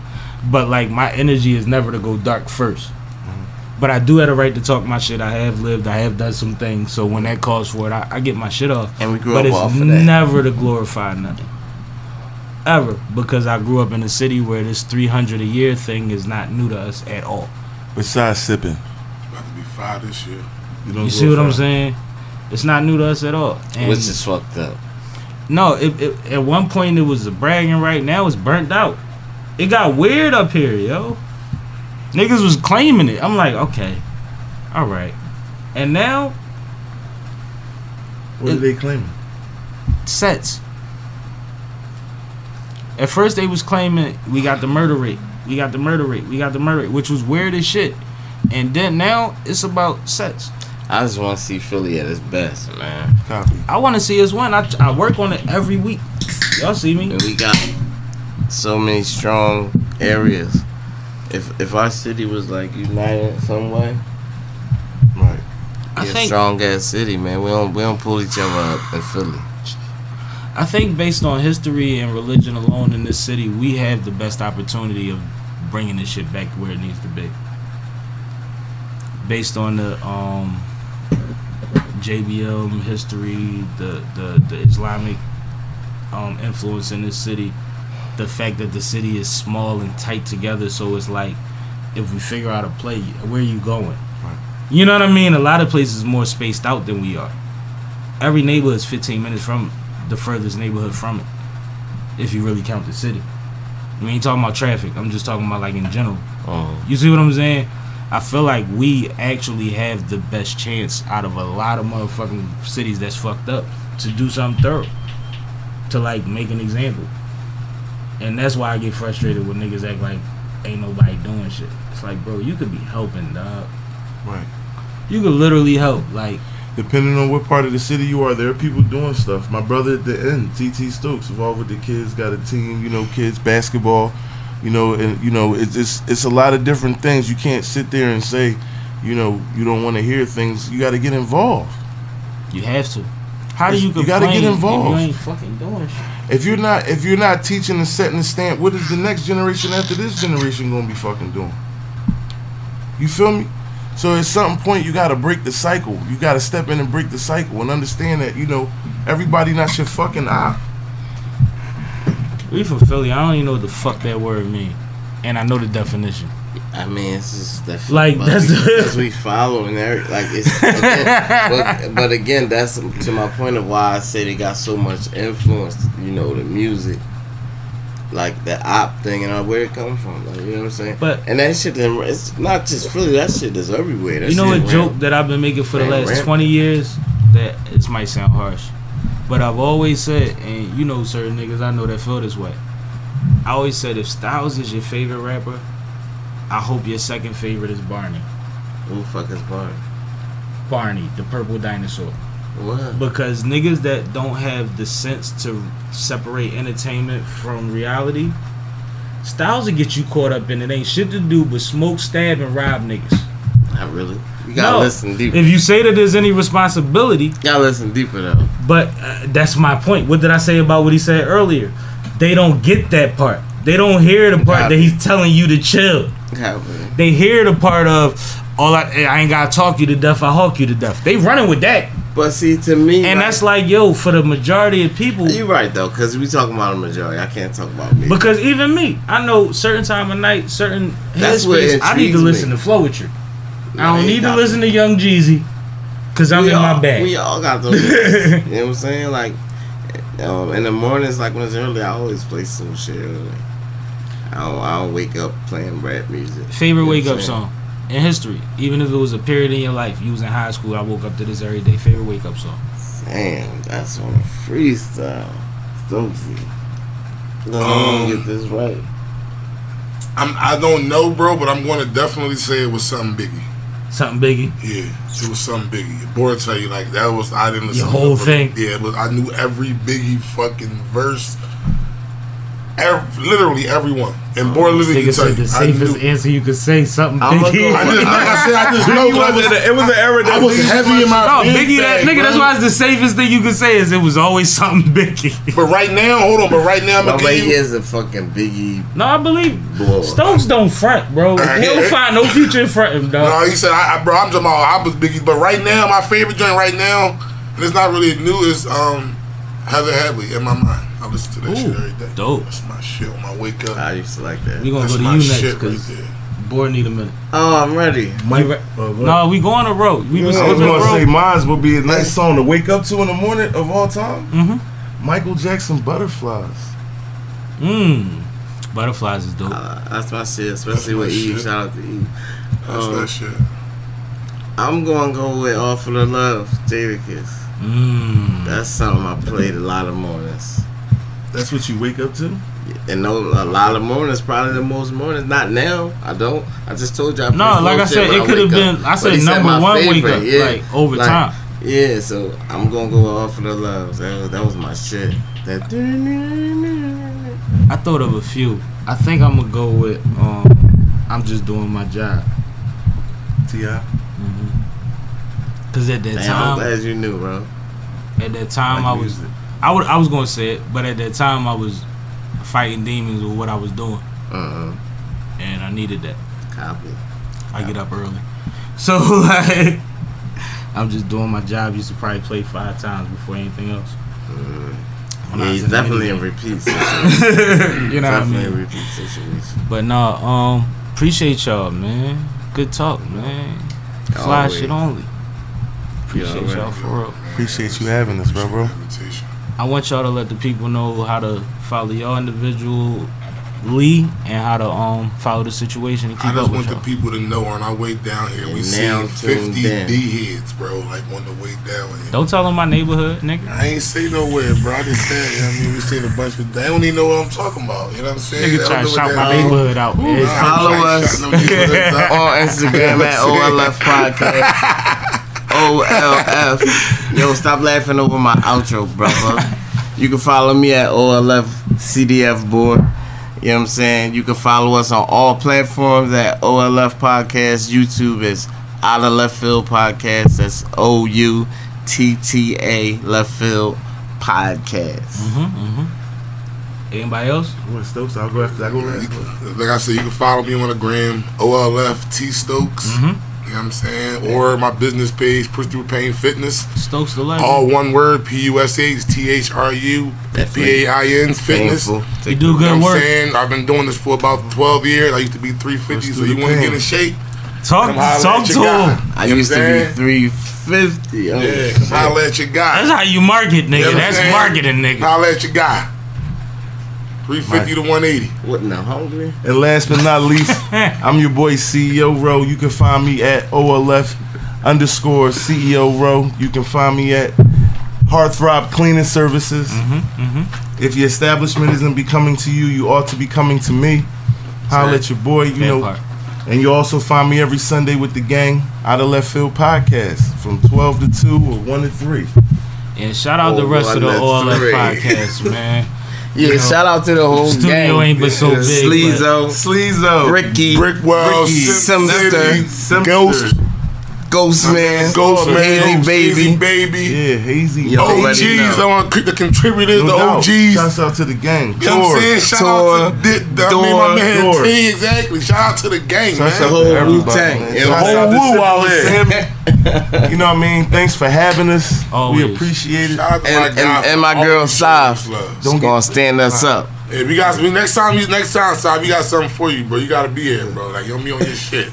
But like my energy is never to go dark first. But I do have a right to talk my shit. I have lived. I have done some things. So when that calls for it, I, I get my shit off. And we grew but up it's off of that. never to glorify nothing. Ever. Because I grew up in a city where this 300 a year thing is not new to us at all. Besides sipping, About to be five this year. you don't You see what I'm saying? It's not new to us at all. And Which is fucked up. no, it, it, at one point it was a bragging right. Now it's burnt out. It got weird up here, yo. Niggas was claiming it. I'm like, okay, all right. And now What are they claiming? sets. At first they was claiming we got the murder rate, we got the murder rate, we got the murder rate, which was weird as shit. And then now it's about sets. I just want to see Philly at its best, man. Copy. I want to see us win. I, I work on it every week. Y'all see me? And we got so many strong areas. If if our city was like united some way, Right. I I Yeah, think strong ass city, man. We don't we don't pull each other up in Philly. I think based on history and religion alone in this city, we have the best opportunity of bringing this shit back where it needs to be. Based on the um, JBL history, the, the, the Islamic um, influence in this city, the fact that the city is small and tight together, so it's like if we figure out a play, where are you going? You know what I mean? A lot of places more spaced out than we are. Every neighborhood is 15 minutes from the furthest neighborhood from it. If you really count the city. We ain't talking about traffic. I'm just talking about like in general. Oh, You see what I'm saying? I feel like we actually have the best chance out of a lot of motherfucking cities that's fucked up to do something thorough. To like make an example. And that's why I get frustrated when niggas act like ain't nobody doing shit. It's like, bro, you could be helping, dog. Right. You could literally help. Like, Depending on what part of the city you are, there are people doing stuff. My brother at the end, TT Stokes, involved with the kids, got a team. You know, kids basketball. You know, and you know, it's it's, it's a lot of different things. You can't sit there and say, you know, you don't want to hear things. You got to get involved. you have to. How do you You gotta get involved. you ain't fucking doing shit? If you're not if you're not teaching and setting the stamp, what is the next generation after this generation gonna be fucking doing? You feel me? So at some point you gotta break the cycle. You gotta step in and break the cycle and understand that, you know, everybody not your fucking eye. We from Philly. I don't even know what the fuck that word mean, and I know the definition. I mean, it's just that. Like, that's- because we following there. Like it's, again, but, but again, that's to my point of why I say they got so much influence. You know, the music, like the op thing, and all, where it come from. Like you know what I'm saying. But- and that shit, then it's not just Philly. That shit is everywhere. That you know a joke that I've been making for the last rap. twenty years. That it might sound harsh, but I've always said, and you know certain niggas I know that feel this way. I always said if Styles is your favorite rapper, I hope your second favorite is Barney. Who the fuck is Barney? Barney, the purple dinosaur. What? Because niggas that don't have the sense to separate entertainment from reality, Styles will get you caught up in it. Ain't shit to do but smoke, stab, and rob niggas. Not really. You gotta No. listen deeper. If you say that there's any responsibility, you gotta listen deeper though. but uh, that's my point. What did I say about what he said earlier? They don't get that part. They don't hear the part that he's telling you to chill. They hear the part of all I, I ain't gotta talk you to death. I hawk you to death. They running with that, But see, to me, and like- that's like yo for the majority of people. You're right though, because we talking about a majority. I can't talk about me. Because even me, I know certain time of night, certain That's headspace, I need to listen me. to Flow with you. No, I don't need to listen to Young Jeezy, cause I'm we in all, my bag. We all got those. you know what I'm saying? Like, um, in the mornings, like when it's early, I always play some shit early. I don't, I don't wake up playing rap music. Favorite You know wake up song in history, even if it was a period in your life. You was in high school. I woke up to this every day. Favorite wake up song. Damn, that's on a freestyle. Stokesy. No, Um, get this right. I'm, I don't know, bro, but I'm going to definitely say it was something Biggie. Something Biggie. Yeah, it was something Biggie. Boy, tell you like that was I didn't listen. Your to whole thing? Yeah, but I knew every Biggie fucking verse. Ev literally everyone. And boy, literally Nigga tell said you, the safest knew- answer you could say. Something I'ma Biggie. go- I just, like I said, I just know. I was, was, it was an era that I was Biggie- heavy in my No, big Biggie, that bag, nigga. That's why it's the safest thing you can say is it was always something Biggie. But right now, hold on. But right now, I'm My gonna way give you. is a fucking Biggie No, I believe blow. Stokes don't front, bro. He don't find no future in front of him, dog. No, he said, I, I, bro, I'm talking about I was Biggie. But right now, my favorite joint right now, and it's not really new, is um, Heather Headley in my mind. I listen to that shit every day. dope. That's my shit when I wake up. I used to like that. We gonna That's go to my you next shit because there. boy need a minute. Oh, I'm ready. Mike, re- uh. No, we go on a road. We was I was gonna say road. mine would be a nice song to wake up to in the morning of all time. Mm-hmm. Michael Jackson, Butterflies. Mmm. Butterflies is dope. Uh, that's my shit, especially my with Eve. shit. Shout out to Eve. That's Um, that shit. I'm gonna go with All for the Love, Jadakiss. Mmm. That's something I played a lot of mornings. That's what you wake up to. And no, a lot of mornings, probably the most mornings. Not now. I don't. I just told you. I No, like I said, it could have been. I said number my one wake favorite, up, yeah. like over Like, time. Yeah, so I'm gonna go off for the Love. That was, that was my shit. That. I thought of a few. I think I'm gonna go with. Um, I'm just doing my job. Ti. Cause at that Damn, I'm time, glad you knew, bro. at that time, I was, I would, I was gonna say it, but at that time, I was fighting demons with what I was doing, Uh-uh. and I needed that. Copy. I get up early, so like, I'm just doing my job. Used to probably play five times before anything else. When I Yeah, he's definitely a NBA. repeat situation. You know what I definitely mean? a repeat situation. But no, um, appreciate y'all, man. Good talk, man. Fly Always. shit only. Appreciate already y'all for real. Appreciate you having us, bro, bro. Invitation. I want y'all to let the people know how to follow y'all individually and how to um follow the situation and I just up want with the y'all. people to know on our way down here, we And see now 50. D heads, bro, like on the way down here. Don't tell them my neighborhood, nigga. I ain't say nowhere, bro. I just said, you I mean, we seen a bunch of. They don't even know what I'm talking about. You know what I'm saying? Nigga They try don't to shout my neighborhood out, man. Follow us. shouting no neighborhoods out. on Instagram at OLF Podcast. OLF. Yo, stop laughing over my outro, brother. You can follow me at OLF CDF Bore. You know what I'm saying? You can follow us on all platforms at OLF Podcast. YouTube is Out of Left Field Podcast. That's O U T T A Left Field Podcast. Anybody else? What Stokes? I'll go after. I go after. Like I said, you can follow me on the gram, OLF T Stokes. Mm-hmm. You know what I'm saying? Or my business page, Push Through Pain Fitness. Stokes the legend. All one word, P U S H T H R U P A I N Fitness. You do You know good what I'm work. saying? I've been doing this for about 12 years. I used to be 350, so you want to get in shape? Talk, Come talk to guy. him. I You used to be 350. Oh, Yeah, come holler at your guy. That's how you market, nigga. You know That's marketing, nigga. Holler at your guy. 350 to 180. What now? Hungry? And last but not least, I'm your boy CEO Ro. You can find me at OLF underscore CEO Ro. You can find me at Heartthrob Cleaning Services. Mm-hmm, mm-hmm. If your establishment isn't becoming to you, you ought to be coming to me. Holla at your boy. You know, part. and you also find me every Sunday with the gang out of left field podcast from 12 to 2 or 1 to 3. And shout out the Oh, rest of the one, OLF podcast, man. Yeah, You know, shout out to the whole studio gang. ain't but so big, but- Sleezo, Sleezo. Ricky, Brickwell, Ricky, Sim Simster, City, Simster. Ghost, Ghost Man, Ghost Man, Hazy Hazy Baby. Baby. Yeah, hazy. Yo, already OGs. I want the contributors, No the. OGs. Shout out to the gang. You know what I'm saying? Shout Tor, out to the, the, I mean, my man Door. T, exactly. Shout out to the gang, Shouts man. out whole to everybody, Wu-Tang. man. Yeah, Shouts whole out to Wu Sippin' out with Sammie. you know what I mean? Thanks for having us. Always. We appreciate it. Shout out to And- my and- and my girl, always Saf. showing us love. Don't gonna stand us up. If you guys, we, next time. You next time, Saab, we got something for you, bro. You gotta be here, bro. Like you don't be on your shit.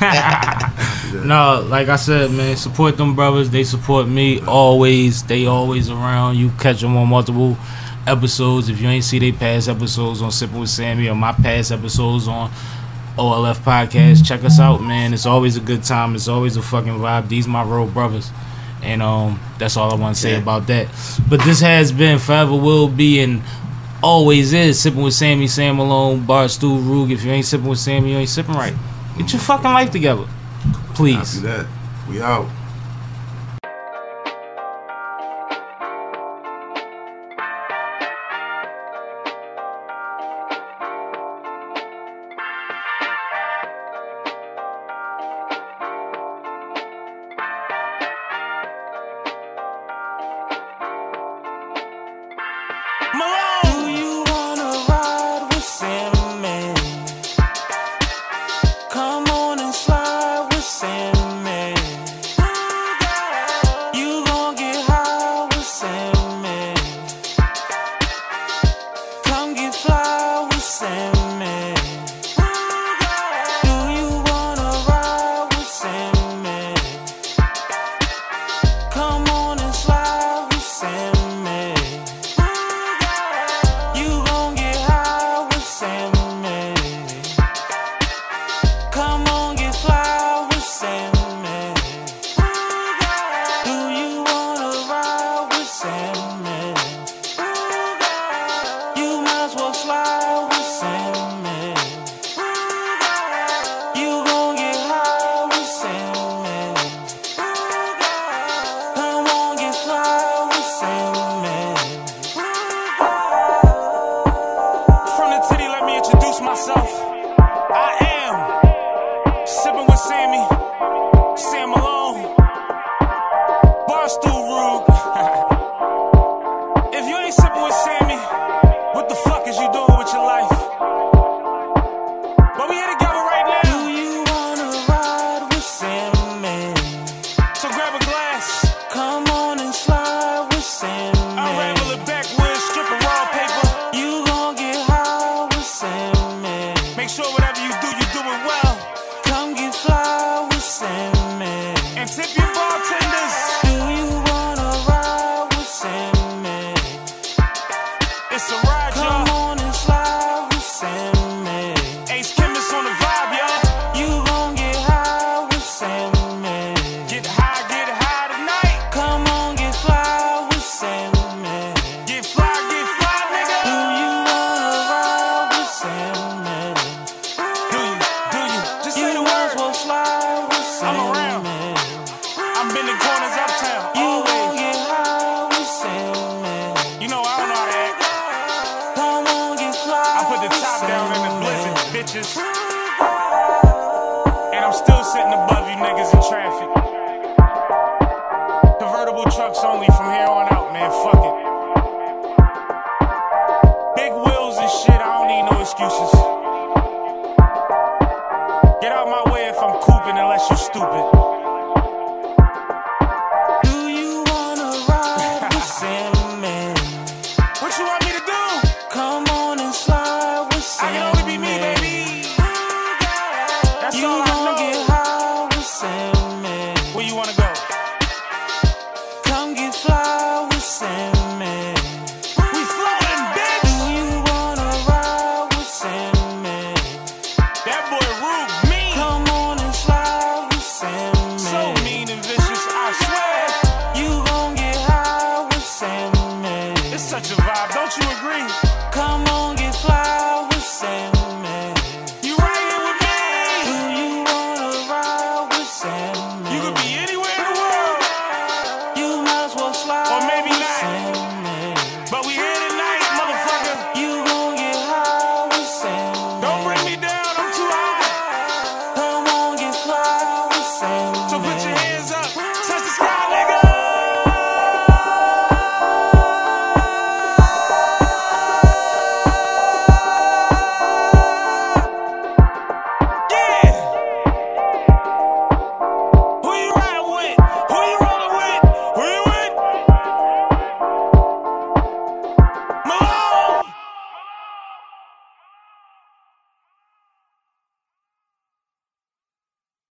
No, like I said, man, support them brothers. They support me always. They always around. You catch them on multiple episodes. If you ain't see they past episodes on Sipping with Sammie or my past episodes on OLF podcast, check us out, man. It's always a good time. It's always a fucking vibe. These my real brothers. And um, that's all I want to say Yeah. about that. But this has been, forever will be, and always is sipping with Sammie, Sam Malone, Bart, Stu, Rug. If you ain't sipping with Sammie, you ain't sipping right. Get your fucking life together, please. We out.